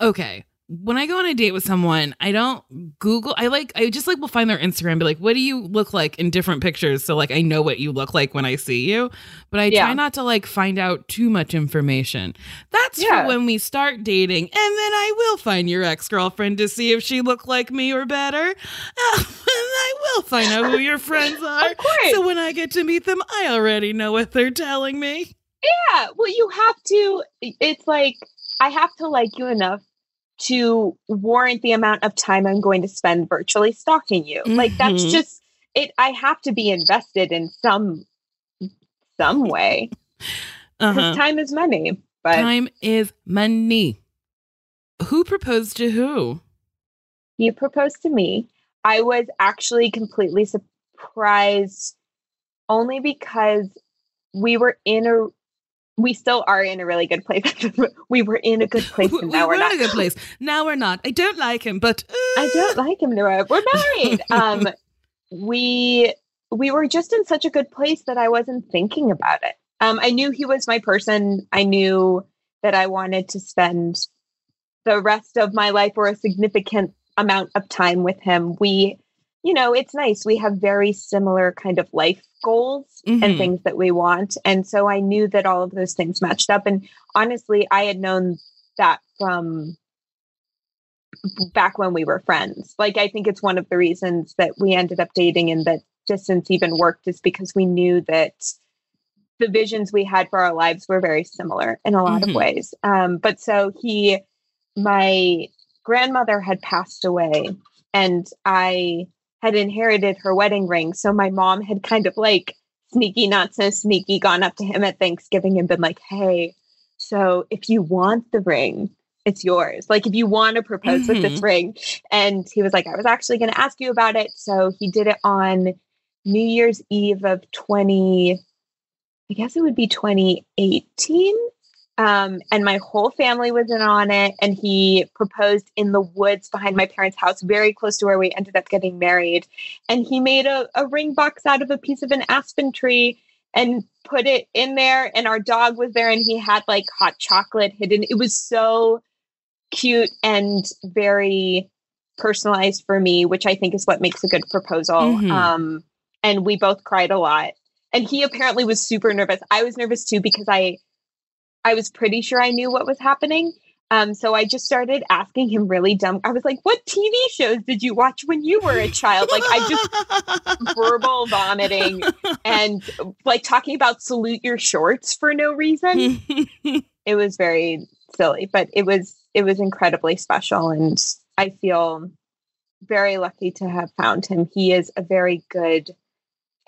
Okay. When I go on a date with someone, I don't Google. I like, I just like will find their Instagram, be like, what do you look like in different pictures? So, like, I know what you look like when I see you. But I try not to like find out too much information. That's Yeah. for when we start dating. And then I will find your ex girlfriend to see if she looked like me or better. and I will find out who your friends are. So when I get to meet them, I already know what they're telling me. Yeah, well, you have to. It's like I have to like you enough to warrant the amount of time I'm going to spend virtually stalking you. Like that's Mhm. just it. I have to be invested in some some way because Uh-huh. time is money. But Time is money. Who proposed to who? You proposed to me. I was actually completely surprised, only because we were in a. We still are in a really good place. we were in a good place, and now we we're were not. in a good place. Now we're not. I don't like him, but uh, I don't like him, Nora. We're married. um, we we were just in such a good place that I wasn't thinking about it. Um, I knew he was my person. I knew that I wanted to spend the rest of my life or a significant amount of time with him. We, you know, it's nice. We have very similar kind of life goals Mhm. and things that we want. And so I knew that all of those things matched up. And honestly, I had known that from back when we were friends. Like, I think it's one of the reasons that we ended up dating and that distance even worked is because we knew that the visions we had for our lives were very similar in a lot Mhm. of ways. Um, but so he, my grandmother had passed away and I had inherited her wedding ring. So my mom had kind of like sneaky, not so sneaky, gone up to him at Thanksgiving and been like, hey, so if you want the ring, it's yours. Like if you want to propose with this mm-hmm. ring. And he was like, I was actually going to ask you about it. So he did it on New Year's Eve of 20, I guess it would be 2018. Um, and my whole family was in on it. And he proposed in the woods behind my parents' house, very close to where we ended up getting married. And he made a, a ring box out of a piece of an aspen tree and put it in there. And our dog was there and he had like hot chocolate hidden. It was so cute and very personalized for me, which I think is what makes a good proposal. Mhm. Um, and we both cried a lot. And he apparently was super nervous. I was nervous too because I I was pretty sure I knew what was happening. Um, so I just started asking him really dumb. I was like, "What TV shows did you watch when you were a child?" Like I just verbal vomiting and like talking about salute your shorts for no reason. it was very silly, but it was it was incredibly special and I feel very lucky to have found him. He is a very good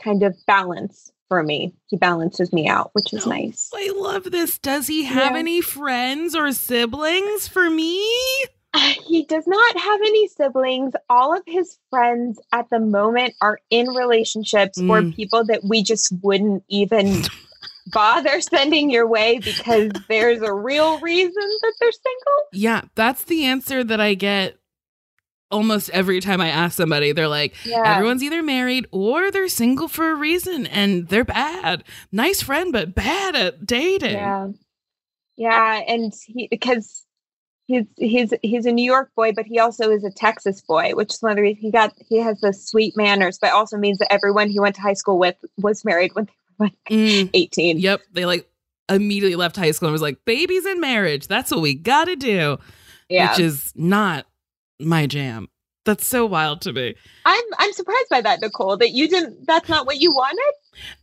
kind of balance for me. He balances me out, which is nice. I love this. Does he have Yeah. any friends or siblings for me? He does not have any siblings. All of his friends at the moment are in relationships or Mm. people that we just wouldn't even bother sending your way because there's a real reason that they're single. Yeah, that's the answer that I get almost every time I ask somebody. They're like, Yeah. everyone's either married or they're single for a reason and they're bad. Nice friend, but bad at dating. Yeah. Yeah, and he because he's he's he's a New York boy, but he also is a Texas boy, which is one of the reasons he got he has the sweet manners, but also means that everyone he went to high school with was married when they were like Mm, 18. yep. They like immediately left high school and was like, babies and marriage. That's what we got to do, Yeah. which is not my jam. That's so wild to me. I'm I'm surprised by that, Nicole, that you didn't that's not what you wanted.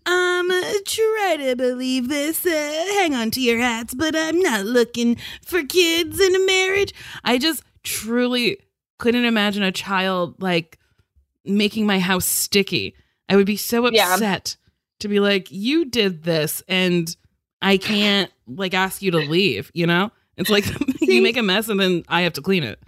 Um, try to believe this. Uh, hang on to your hats, but I'm not looking for kids in a marriage. I just truly couldn't imagine a child like making my house sticky. I would be so Yeah. upset to be like, you did this and I can't like ask you to leave, you know? It's like you make a mess and then I have to clean it.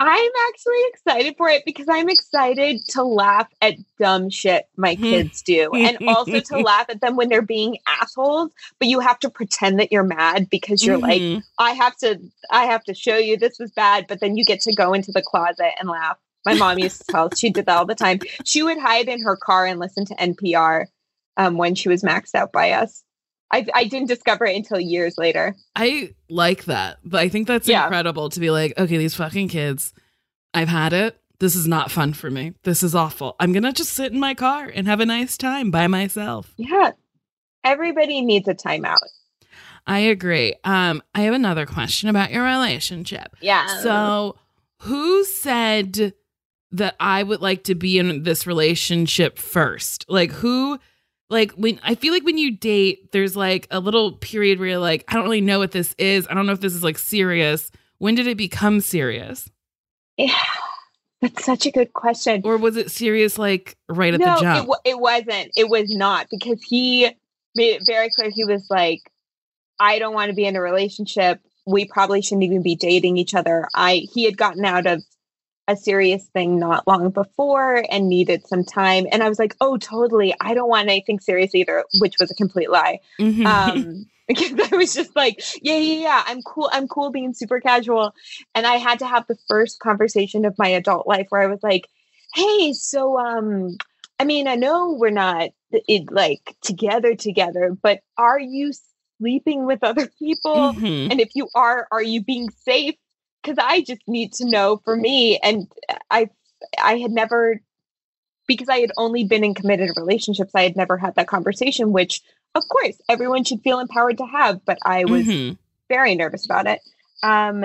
I'm actually excited for it because I'm excited to laugh at dumb shit my kids do and also to laugh at them when they're being assholes, but you have to pretend that you're mad because you're Mhm. like, I have to I have to show you this was bad, but then you get to go into the closet and laugh. My mom used to tell she did that all the time. She would hide in her car and listen to NPR um, when she was maxed out by us. I, I didn't discover it until years later. I like that, but I think that's Yeah. incredible to be like, okay, these fucking kids, I've had it. This is not fun for me. This is awful. I'm gonna just sit in my car and have a nice time by myself. Yeah. Everybody needs a timeout. I agree. Um, I have another question about your relationship. Yeah. So, who said that I would like to be in this relationship first? Like, who, like, when I feel like when you date, there's like a little period where you're like, I don't really know what this is. I don't know if this is like serious. When did it become serious? Yeah, that's such a good question. Or was it serious like right at no, the it, jump? wa- it wasn't. It was not because he made it very clear. He was like, I don't want to be in a relationship. We probably shouldn't even be dating each other. I he had gotten out of a serious thing not long before and needed some time. And I was like, oh, totally. I don't want anything serious either, which was a complete lie. Mhm. um because I was just like, yeah, yeah, yeah, I'm cool. I'm cool being super casual. And I had to have the first conversation of my adult life where I was like, hey, so um, I mean, I know we're not it, like together together, but are you sleeping with other people? Mhm. And if you are, are you being safe? Because I just need to know for me. And I I had never because I had only been in committed relationships, I had never had that conversation, which of course everyone should feel empowered to have, but I was Mhm. very nervous about it. Um,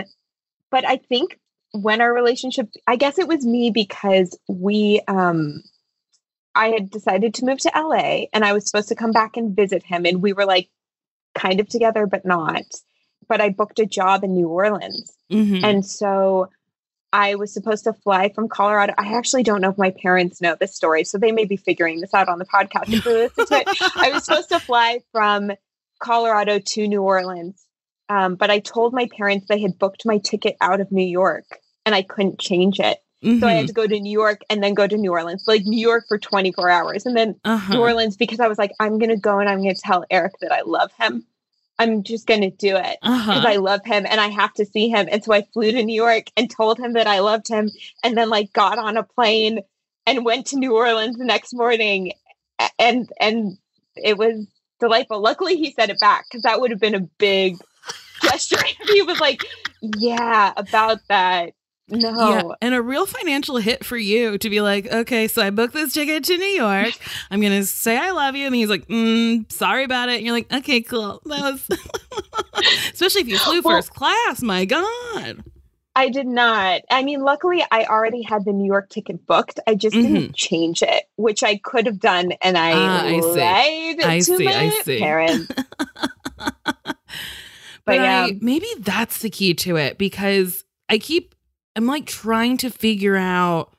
but I think when our relationship, I guess it was me because we, um, I had decided to move to LA and I was supposed to come back and visit him, and we were like kind of together, but not. But I booked a job in New Orleans. Mhm. And so I was supposed to fly from Colorado. I actually don't know if my parents know this story, so they may be figuring this out on the podcast if listen to it. I was supposed to fly from Colorado to New Orleans, um, but I told my parents they had booked my ticket out of New York and I couldn't change it. So I had to go to New York and then go to New Orleans, like New York for 24 hours. And then Uh-huh. New Orleans because I was like, I'm going to go and I'm going to tell Eric that I love him. I'm just going to do it Uh-huh. because I love him and I have to see him. And so I flew to New York and told him that I loved him and then like got on a plane and went to New Orleans the next morning and and it was delightful. Luckily he said it back because that would have been a big gesture. he was like, Yeah, about that. No. Yeah, and a real financial hit for you to be like, okay, so I booked this ticket to New York. I'm gonna say I love you, and he's like, mm, sorry about it. And you're like, okay, cool. That was, especially if you flew Well- first class. My God. I did not. I mean, luckily, I already had the New York ticket booked. I just didn't change it, which I could have done, and I, Ah, I see. lied I to see, my I see. parents. But, But yeah, I, maybe that's the key to it because I keep, I'm like trying to figure out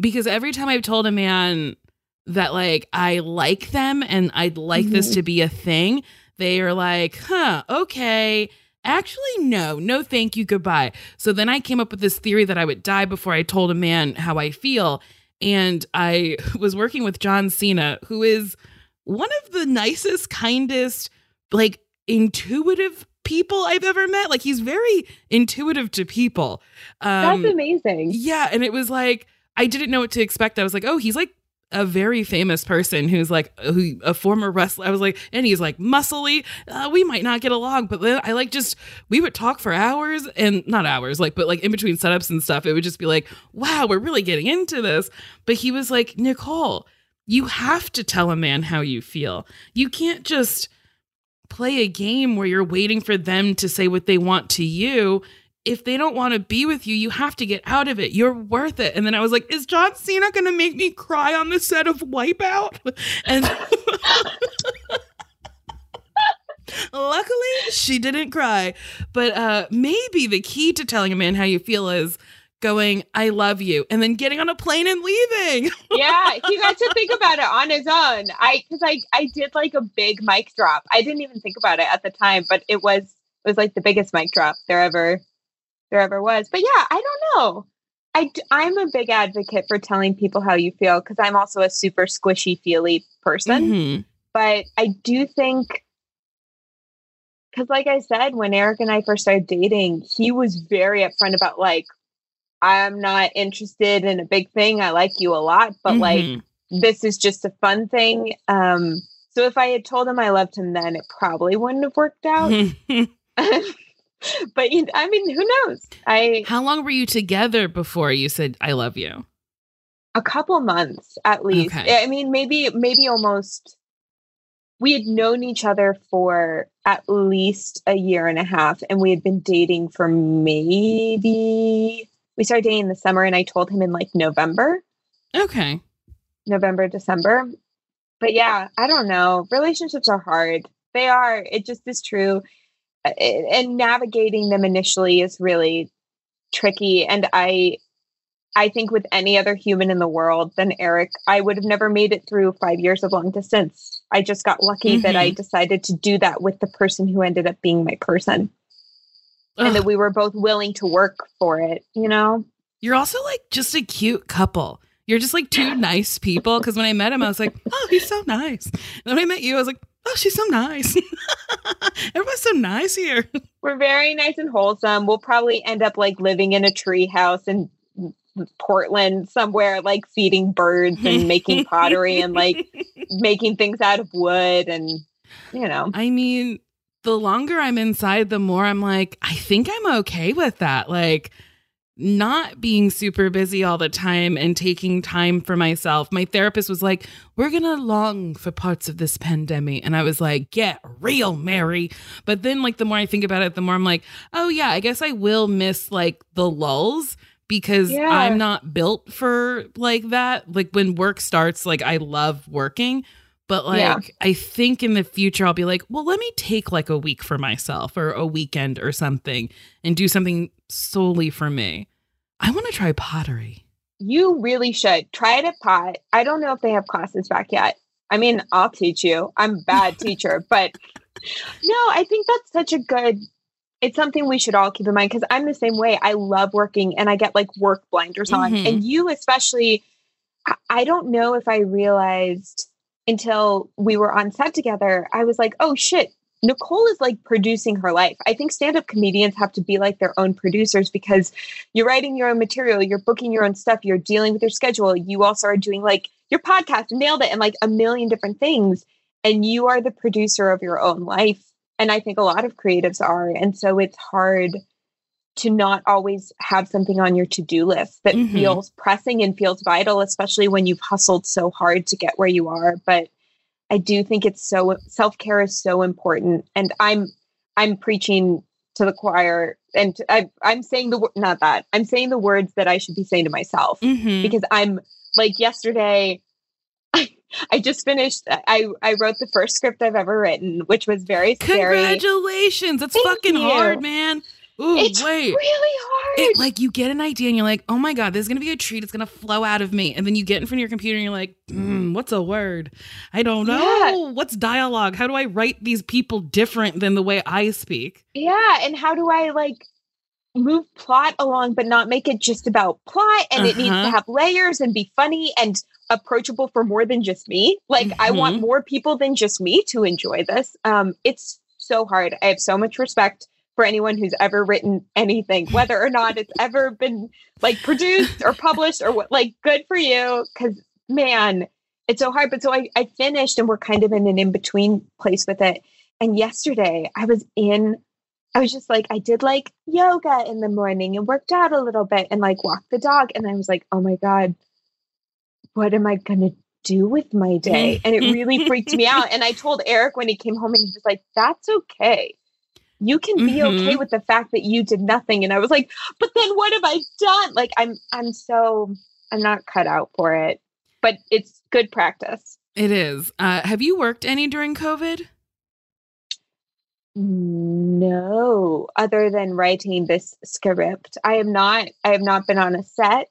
because every time I've told a man that like I like them and I'd like this Mhm. to be a thing, they are like, huh, okay. Actually, no, no, thank you, goodbye. So then I came up with this theory that I would die before I told a man how I feel. And I was working with John Cena, who is one of the nicest, kindest, like intuitive people I've ever met. Like he's very intuitive to people. Um, that's amazing. yeah, and it was like I didn't know what to expect. I was like, oh, he's like a very famous person who's like who a former wrestler. I was like, and he's like muscly. Uh, we might not get along, but then I like just we would talk for hours and not hours, like but like in between setups and stuff. It would just be like, wow, we're really getting into this. But he was like, Nicole, you have to tell a man how you feel. You can't just play a game where you're waiting for them to say what they want to you. If they don't want to be with you, you have to get out of it. You're worth it. And then I was like, is John Cena going to make me cry on the set of Wipeout? And luckily, she didn't cry. But uh maybe the key to telling a man how you feel is going, I love you, and then getting on a plane and leaving. yeah, he got to think about it on his own. I because I I did like a big mic drop. I didn't even think about it at the time, but it was it was like the biggest mic drop there ever there ever was. But yeah, I don't know. I I'm a big advocate for telling people how you feel because I'm also a super squishy, feely person. Mm-hmm. But I do think because like I said, when Eric and I first started dating, he was very upfront about like, I'm not interested in a big thing. I like you a lot, but Mhm. like this is just a fun thing. Um, so if I had told him I loved him then, it probably wouldn't have worked out. but you, I mean, who knows? I How long were you together before you said I love you? a couple months at least. Okay. I mean, maybe maybe almost. We had known each other for at least a year and a half, and we had been dating for maybe. We started dating in the summer, and I told him in like November, Okay. November, December. But yeah, I don't know. Relationships are hard. They are. It just is true. Uh, And navigating them initially is really tricky. And I I think with any other human in the world than Eric, I would have never made it through five years of long distance. I just got lucky that I decided to do that with the person who ended up being my person and that we were both willing to work for it, you know? You're also like just a cute couple. You're just like two nice people. Because when I met him, I was like, oh, he's so nice. And then when I met you, I was like, oh, she's so nice. Everyone's so nice here. We're very nice and wholesome. We'll probably end up like living in a tree house in Portland somewhere, like feeding birds and making pottery and like making things out of wood and you know. I mean, the longer I'm inside, the more I'm like, I think I'm okay with that. Like, not being super busy all the time and taking time for myself. My therapist was like, We're going to long for parts of this pandemic. And I was like, Get real, Mary. But then, like, the more I think about it, the more I'm like, Oh, yeah, I guess I will miss like the lulls because Yeah. I'm not built for like that. Like, when work starts, like, I love working. But like, Yeah. I think in the future, I'll be like, well, let me take like a week for myself or a weekend or something and do something solely for me. I want to try pottery. You really should try it at Pot. I don't know if they have classes back yet. I mean, I'll teach you. I'm a bad teacher, but no, I think that's such a good. It's something we should all keep in mind because I'm the same way. I love working and I get like work blinders on. Mhm. And you, especially, I don't know if I realized until we were on set together. I was like, oh shit, Nicole is like producing her life. I think stand up comedians have to be like their own producers because you're writing your own material, you're booking your own stuff, you're dealing with your schedule. You also are doing like your podcast, nailed it, and like a million different things. And you are the producer of your own life. And I think a lot of creatives are. And so it's hard to not always have something on your to do list that Mhm. feels pressing and feels vital, especially when you've hustled so hard to get where you are. But I do think it's so self care is so important. And I'm I'm preaching to the choir and I, I'm saying the not that I'm saying the words that I should be saying to myself Mm-hmm. because I'm like yesterday. I, just finished. I I wrote the first script I've ever written, which was very scary. Congratulations. That's Thank fucking you. hard, man. Ooh, It's wait. really hard. It, like you get an idea and you're like, oh my god, this is gonna be a treat. It's gonna flow out of me, and then you get in front of your computer and you're like, mm, what's a word? I don't know. What's dialogue? How do I write these people different than the way I speak? yeah, and how do I like move plot along, but not make it just about plot? And it needs Uh-huh. to have layers and be funny and approachable for more than just me. Like I want more people than just me to enjoy this. Um, it's so hard. I have so much respect for anyone who's ever written anything, whether or not it's ever been like produced or published or what. Like, good for you, because man, it's so hard. But so I, I finished, and we're kind of in an in between place with it. And yesterday, I was in. I was just like, I did like yoga in the morning and worked out a little bit and like walked the dog. And I was like, oh my God, what am I going to do with my day? And it really freaked me out. And I told Eric when he came home and he was like, that's okay. You can be okay Mhm. with the fact that you did nothing. And I was like, but then what have I done? Like I'm I'm so I'm not cut out for it. But it's good practice. It is. Uh, have you worked any during COVID? No, other than writing this script. I have not I have not been on a set.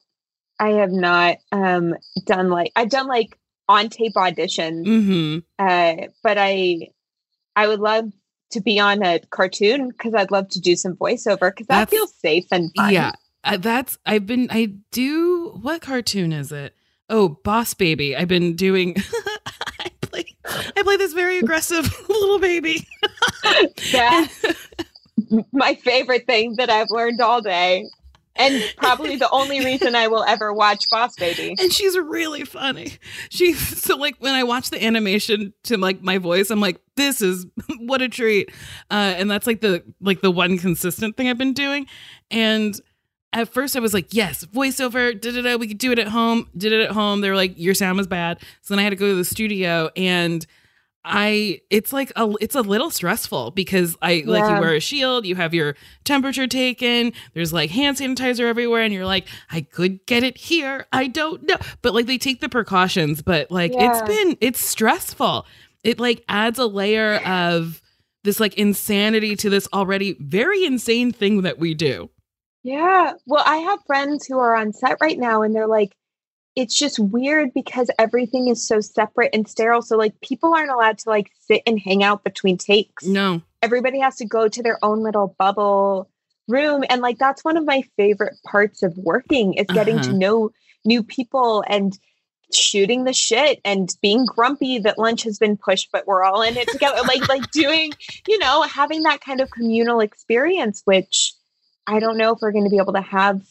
I have not um done like I've done like on tape auditions. Mm-hmm. Uh but I I would love to be on a cartoon because I'd love to do some voiceover because that feels safe and fun. Yeah, uh, that's I've been I do what cartoon is it? Oh, Boss Baby. I've been doing. I play I play this very aggressive little baby. That's my favorite thing that I've learned all day. And probably the only reason I will ever watch Boss Baby. and she's really funny. She so like when I watch the animation to like my voice, I'm like, this is what a treat. Uh, and that's like the like the one consistent thing I've been doing. And at first I was like, yes, voiceover, da da da, we could do it at home. Did it at home. They were like, your sound was bad. So then I had to go to the studio and I it's like a it's a little stressful because I like you wear a shield, you have your temperature taken, there's like hand sanitizer everywhere, and you're like, I could get it here. I don't know. But like they take the precautions, but like Yeah. it's been it's stressful. It like adds a layer of this like insanity to this already very insane thing that we do. Yeah. Well, I have friends who are on set right now and they're like, it's just weird because everything is so separate and sterile. So, like, people aren't allowed to like sit and hang out between takes. No. Everybody has to go to their own little bubble room. And like, that's one of my favorite parts of working is getting to Uh-huh. know new people and shooting the shit and being grumpy that lunch has been pushed but we're all in it together like like doing you know having that kind of communal experience which i don't know if we're going to be able to have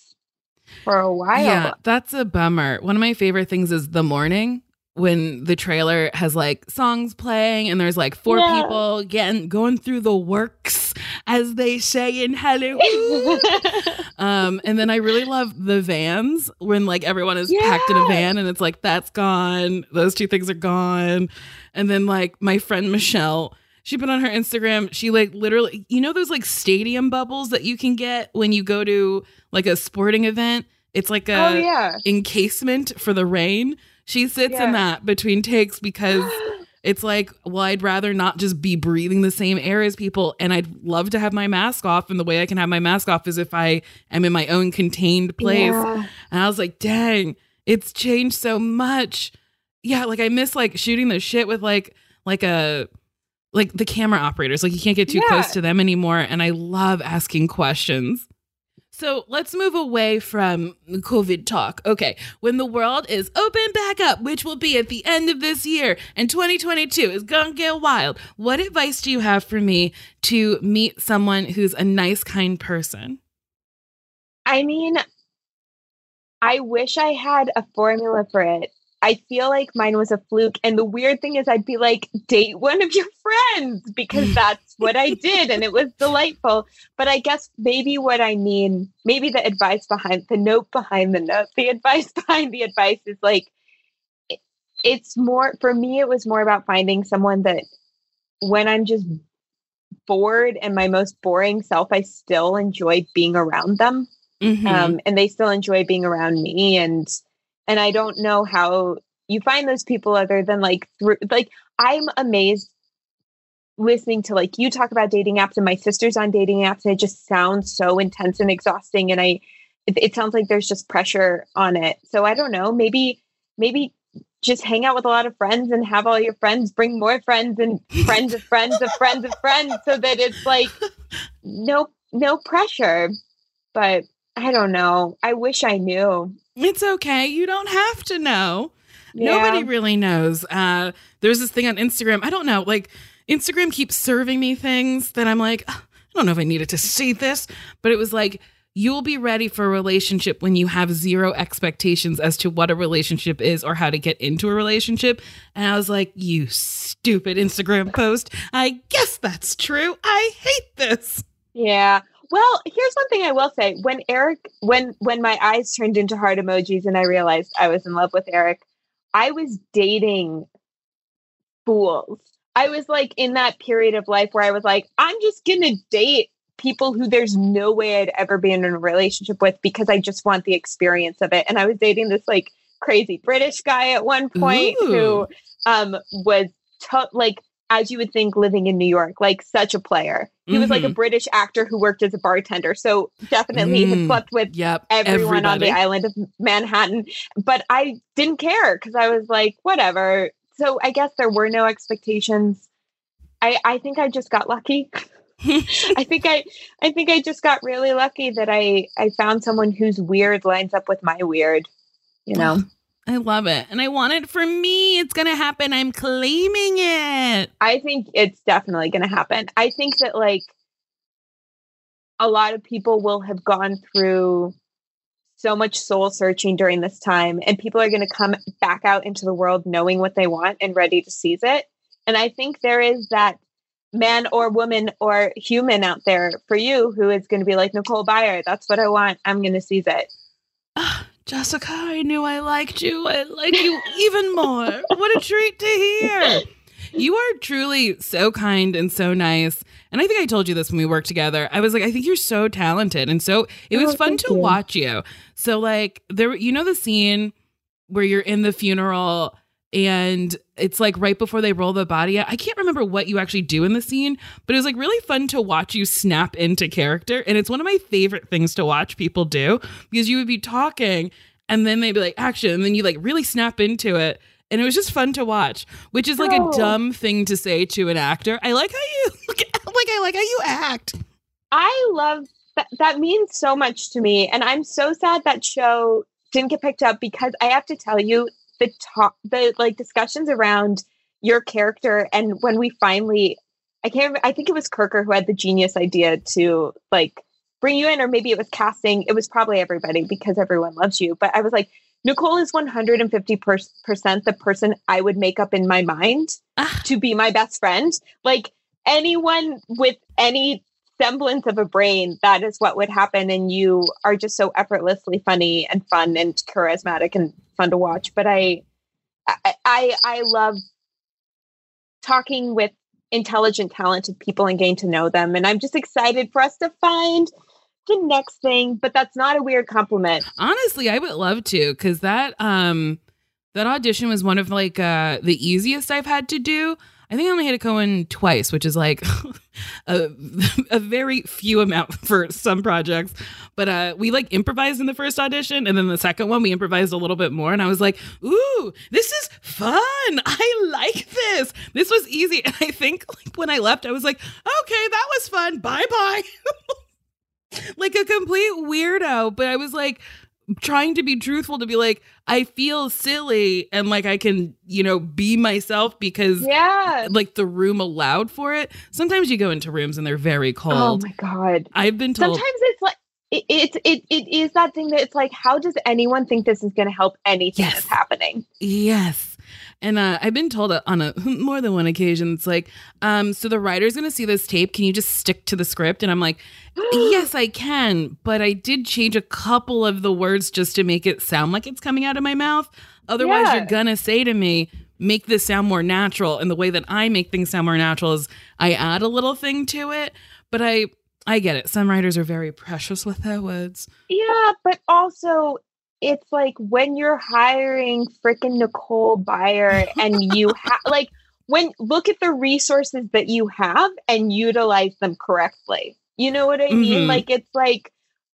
for a while Yeah, that's a bummer. One of my favorite things is the morning when the trailer has like songs playing and there's like four Yeah. people getting going through the works as they say in Hollywood. um and then I really love the vans when like everyone is packed in a van and it's like that's gone. Those two things are gone. And then like my friend Michelle she put on her Instagram, she like literally, you know, those like stadium bubbles that you can get when you go to like a sporting event? It's like a oh yeah encasement for the rain. She sits Yeah. in that between takes because it's like, well, I'd rather not just be breathing the same air as people. And I'd love to have my mask off. And the way I can have my mask off is if I am in my own contained place. Yeah. And I was like, dang, it's changed so much. Yeah, like I miss like shooting the shit with like like a like the camera operators. Like you can't get too Yeah. close to them anymore. And I love asking questions. So let's move away from COVID talk. Okay, when the world is open back up, which will be at the end of this year, and 2022 is gonna get wild, what advice do you have for me to meet someone who's a nice, kind person? I mean, I wish I had a formula for it. I feel like mine was a fluke. And the weird thing is, I'd be like, date one of your friends because that's what I did. And it was delightful. But I guess maybe what I mean, maybe the advice behind the note behind the note, the advice behind the advice is like, it- it's more, for me, it was more about finding someone that when I'm just bored and my most boring self, I still enjoy being around them Mhm. um, and they still enjoy being around me and and i don't know how you find those people other than like through like i'm amazed listening to like you talk about dating apps and my sister's on dating apps and it just sounds so intense and exhausting and i it, it sounds like there's just pressure on it. So i don't know maybe maybe just hang out with a lot of friends and have all your friends bring more friends and friends of friends of friends of friends so that it's like no no pressure. But I don't know. I wish I knew. It's okay. You don't have to know. Yeah. Nobody really knows. Uh, there's this thing on Instagram. I don't know. Like Instagram keeps serving me things that I'm like, I don't know if I needed to see this, but it was like, you'll be ready for a relationship when you have zero expectations as to what a relationship is or how to get into a relationship. And I was like, you stupid Instagram post. I guess that's true. I hate this. Yeah. Well, here's one thing I will say. When Eric when when my eyes turned into heart emojis and I realized I was in love with Eric, I was dating fools. I was like in that period of life where I was like, I'm just going to date people who there's no way I'd ever be in a relationship with because I just want the experience of it. And I was dating this like crazy British guy at one point Ooh. who um was to- like as you would think, living in New York, like such a player. He was like a Mhm. British actor who worked as a bartender. So definitely had Mm. slept with Yep. everyone on the island of Manhattan. But I didn't care because I was like, whatever. So I guess there were no expectations. I, I think I just got lucky. I think I I think I just got really lucky that I I found someone whose weird lines up with my weird. You know. I love it. And I want it for me. It's going to happen. I'm claiming it. I think it's definitely going to happen. I think that like a lot of people will have gone through so much soul searching during this time and people are going to come back out into the world knowing what they want and ready to seize it. And I think there is that man or woman or human out there for you who is going to be like Nicole Byer, that's what I want. I'm going to seize it. Jessica, I knew I liked you. I like you even more. What a treat to hear. You are truly so kind and so nice. And I think I told you this when we worked together. I was like, I think you're so talented. And so it was Oh, fun to you. watch you. So, like, there, you know, the scene where you're in the funeral and it's like right before they roll the body out. I can't remember what you actually do in the scene, but it was like really fun to watch you snap into character. And it's one of my favorite things to watch people do because you would be talking and then they'd be like action and then you like really snap into it and it was just fun to watch which is like Oh. a dumb thing to say to an actor i like how you like i like how you act I love that. That means so much to me, and I'm so sad that show didn't get picked up because I have to tell you the talk, the like discussions around your character, and when we finally, I can't. Remember, I think it was Kirker who had the genius idea to like bring you in, or maybe it was casting. It was probably everybody because everyone loves you. But I was like, Nicole is 150 percent the person I would make up in my mind Ah. to be my best friend. Like anyone with any semblance of a brain, that is what would happen. And you are just so effortlessly funny and fun and charismatic and fun to watch. But I, I, I, I love talking with intelligent, talented people and getting to know them. And I'm just excited for us to find the next thing. But that's not a weird compliment. honestly i would love to because that um that audition was one of like uh the easiest i've had to do i think i only had a Cohen twice which is like a, a very few amount for some projects. But uh we like improvised in the first audition and then the second one we improvised a little bit more and i was like ooh this is fun. I like this. This was easy. And i think like when i left i was like okay that was fun. Bye bye like a complete weirdo. But i was like trying to be truthful to be like i feel silly and like i can you know be myself because Yeah. like the room allowed for it sometimes you go into rooms and they're very cold. Oh my God. i've been told sometimes it's like it, it's it, it is that thing that it's like how does anyone think this is going to help anything Yes. that's happening Yes. And uh, I've been told on a more than one occasion, it's like, um, so the writer's going to see this tape. Can you just stick to the script? And I'm like, yes, I can. But I did change a couple of the words just to make it sound like it's coming out of my mouth. Otherwise, Yeah. you're going to say to me, make this sound more natural. And the way that I make things sound more natural is I add a little thing to it. But I, I get it. Some writers are very precious with their words. yeah but also it's like when you're hiring freaking nicole Byer and you have like when look at the resources that you have and utilize them correctly you know what i mean Mhm. like it's like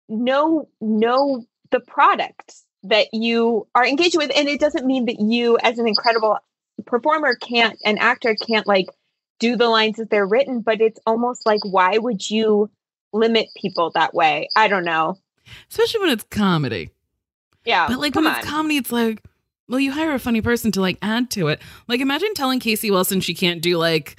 know know the product that you are engaged with and it doesn't mean that you as an incredible performer can't an actor can't like do the lines as they're written but it's almost like why would you limit people that way i don't know Especially when it's comedy. Yeah But like when on. it's comedy, it's like, well, you hire a funny person to like add to it. Like imagine telling Casey Wilson she can't do like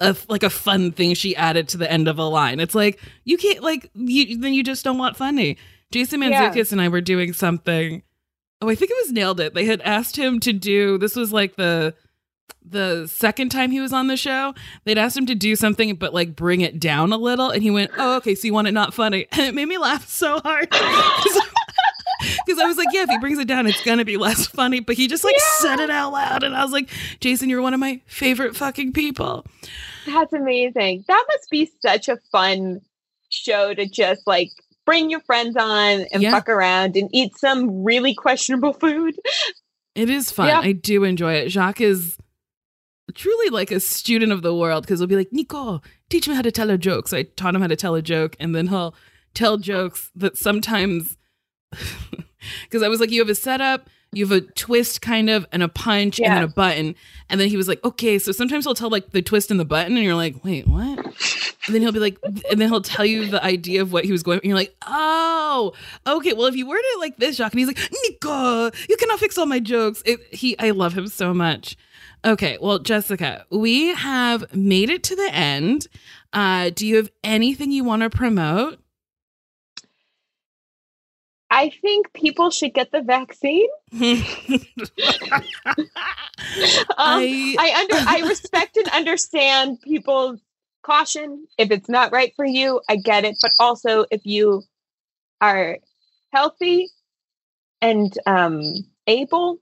a like a fun thing she added to the end of a line. It's like you can't like you then you just don't want funny. Jason Yeah. Mantzoukas and I were doing something. Oh, I think it was nailed it. They had asked him to do this was like the the second time he was on the show, they'd asked him to do something but like bring it down a little and he went, "Oh, okay, so you want it not funny." And it made me laugh so hard. Because I was like, yeah, if he brings it down, it's gonna be less funny. But he just like said it out loud, and I was like, Jason, you're one of my favorite fucking people. That's amazing. That must be such a fun show to just like bring your friends on and Yeah. fuck around and eat some really questionable food. It is fun. Yeah. I do enjoy it. Jacques is truly like a student of the world because he'll be like, Nico, teach me how to tell a joke. So I taught him how to tell a joke, and then he'll tell jokes that sometimes because I was like, you have a setup, you have a twist kind of, and a punch, and then a button. And then he was like, okay, so sometimes he'll tell like the twist and the button, and you're like, wait, what? And then he'll be like, and then he'll tell you the idea of what he was going. And you're like, oh, okay. Well, if you word it like this, Jacques, and he's like, Nico, you cannot fix all my jokes. It, he, I love him so much. Okay, well, Jessica, we have made it to the end. Uh, do you have anything you want to promote? I think people should get the vaccine. Um, I, I under I respect and understand people's caution. If it's not right for you, I get it. But also, if you are healthy and um, able,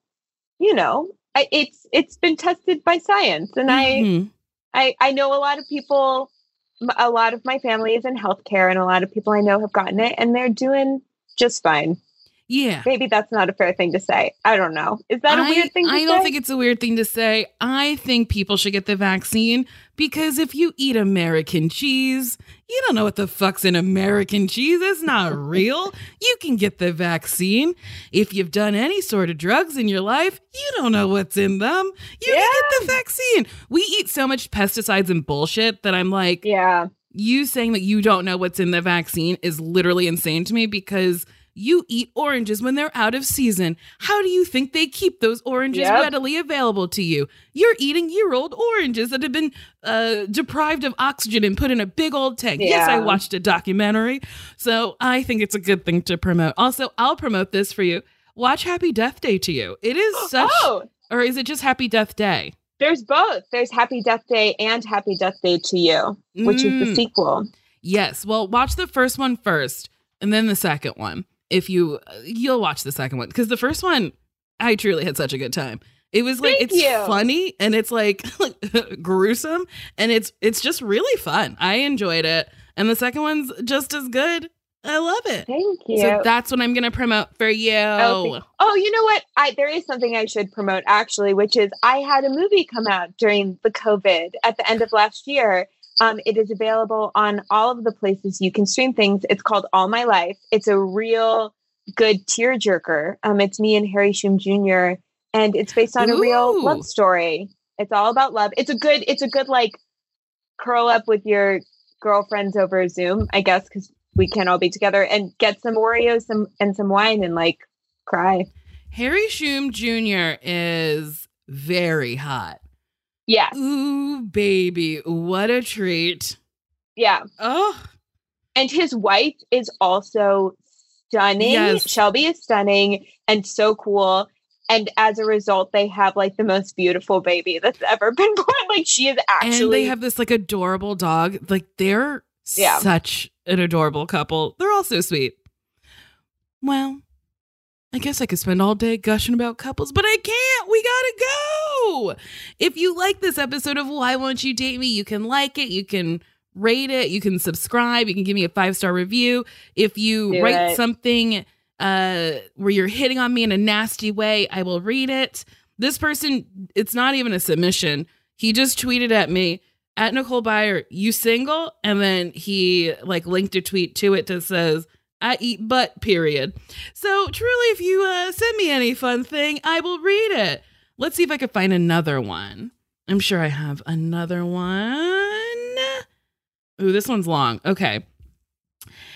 you know, I, it's it's been tested by science, and I Mhm. I I know a lot of people. A lot of my family is in healthcare, and a lot of people I know have gotten it, and they're doing just fine. yeah. Maybe that's not a fair thing to say. I don't know. Is that a I- weird thing to say? I don't think it's a weird thing to say. I think people should get the vaccine because if you eat American cheese, you don't know what the fuck's in American cheese. It's not real. You can get the vaccine. If you've done any sort of drugs in your life, you don't know what's in them. You can get the vaccine. We eat so much pesticides and bullshit that I'm like, yeah. You saying that you don't know what's in the vaccine is literally insane to me because you eat oranges when they're out of season. How do you think they keep those oranges Yep. readily available to you? You're eating year old oranges that have been uh, deprived of oxygen and put in a big old tank. Yes, I watched a documentary. So I think it's a good thing to promote. Also, I'll promote this for you. Watch Happy Death Day to you. It is such, Oh, or is it just Happy Death Day? There's both. There's Happy Death Day and Happy Death Day to You, which is the Mm. sequel. Yes. Well, watch the first one first and then the second one. If you you'll watch the second one because the first one I truly had such a good time. It was like Thank it's you. funny and it's like gruesome and it's it's just really fun. I enjoyed it. And the second one's just as good. I love it. Thank you. So that's what I'm going to promote for you. Oh, oh, you know what? I there is something I should promote actually, which is I had a movie come out during the COVID at the end of last year. Um, it is available on all of the places you can stream things. It's called All My Life. It's a real good tearjerker. Um, it's me and Harry Shum Jr. and it's based on a real love story. It's all about love. It's a good. It's a good like curl up with your girlfriends over Zoom, I guess, because we can't all be together and get some Oreos some, and some wine and like cry. Harry Shum Jr. is very hot. Yeah. Ooh, baby. What a treat. Yeah. Oh, And his wife is also stunning. Yes. Shelby is stunning and so cool. And as a result, they have like the most beautiful baby that's ever been born. Like she is actually and they have this like adorable dog. Like they're Yeah. such an adorable couple. They're all so sweet. Well, I guess I could spend all day gushing about couples, but I can't. We gotta go. If you like this episode of Why Won't You Date Me, you can like it, you can rate it, you can subscribe, you can give me a five star review. If you Do write it. something uh, where you're hitting on me in a nasty way, I will read it. This person, it's not even a submission. He just tweeted at me at Nicole Byer, you single? And then he like linked a tweet to it that says, I eat butt, period. So truly, if you uh, send me any fun thing, I will read it. Let's see if I can find another one. I'm sure I have another one. Ooh, this one's long. Okay.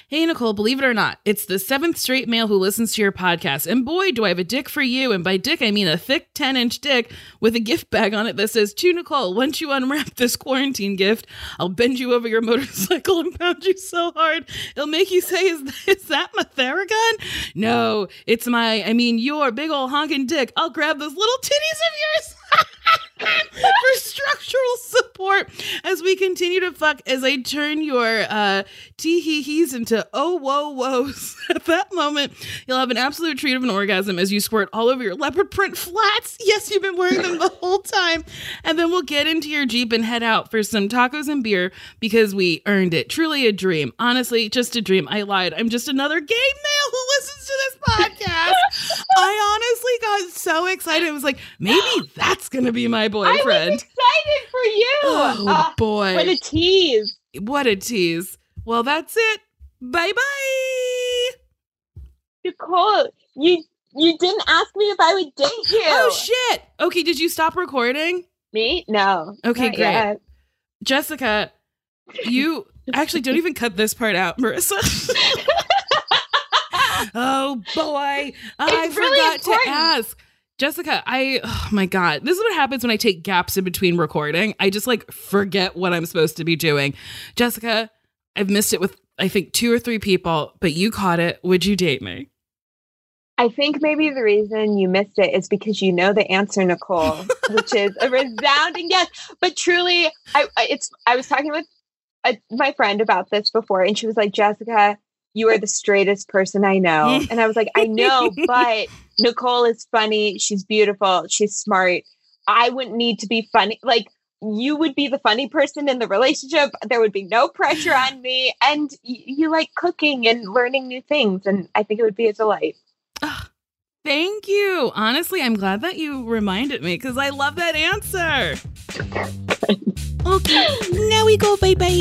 Hey, Nicole, believe it or not, it's the seventh straight male who listens to your podcast. And boy, do I have a dick for you. And by dick, I mean a thick 10 inch dick with a gift bag on it that says, To Nicole, once you unwrap this quarantine gift, I'll bend you over your motorcycle and pound you so hard, it'll make you say, Is, is that my Theragun? No, it's my, I mean, your big old honking dick. I'll grab those little titties of yours. For structural support as we continue to fuck as I turn your uh tee hee hees into oh whoa whoas. At that moment, you'll have an absolute treat of an orgasm as you squirt all over your leopard print flats. Yes, you've been wearing them the whole time. And then we'll get into your Jeep and head out for some tacos and beer because we earned it. Truly a dream. Honestly, just a dream. I lied. I'm just another gay male who listens to this podcast. I honestly got so excited. I was like, maybe that's gonna be my I boyfriend. was excited for you. Oh Ah, boy. what a tease. What a tease. Well, that's it. Bye bye. Nicole, you you didn't ask me if I would date you. Oh shit. Okay, did you stop recording? me? No. Okay, great. yet. Jessica, you actually don't even cut this part out, Marissa. oh boy. I really forgot to ask. Jessica, I oh my god. This is what happens when I take gaps in between recording. I just like forget what I'm supposed to be doing. Jessica, I've missed it with I think two or three people, but you caught it. Would you date me? I think maybe the reason you missed it is because you know the answer, Nicole, which is a resounding yes. But truly, I I- it's I was talking with a, my friend about this before, and she was like, "Jessica, you are the straightest person I know," and I was like, "I know, but Nicole is funny. She's beautiful. She's smart. I wouldn't need to be funny. Like." You would be the funny person in the relationship. There would be no pressure on me. And y- you like cooking and learning new things. And I think it would be a delight. Ugh, thank you. Honestly, I'm glad that you reminded me because I love that answer. Okay, now we go bye bye.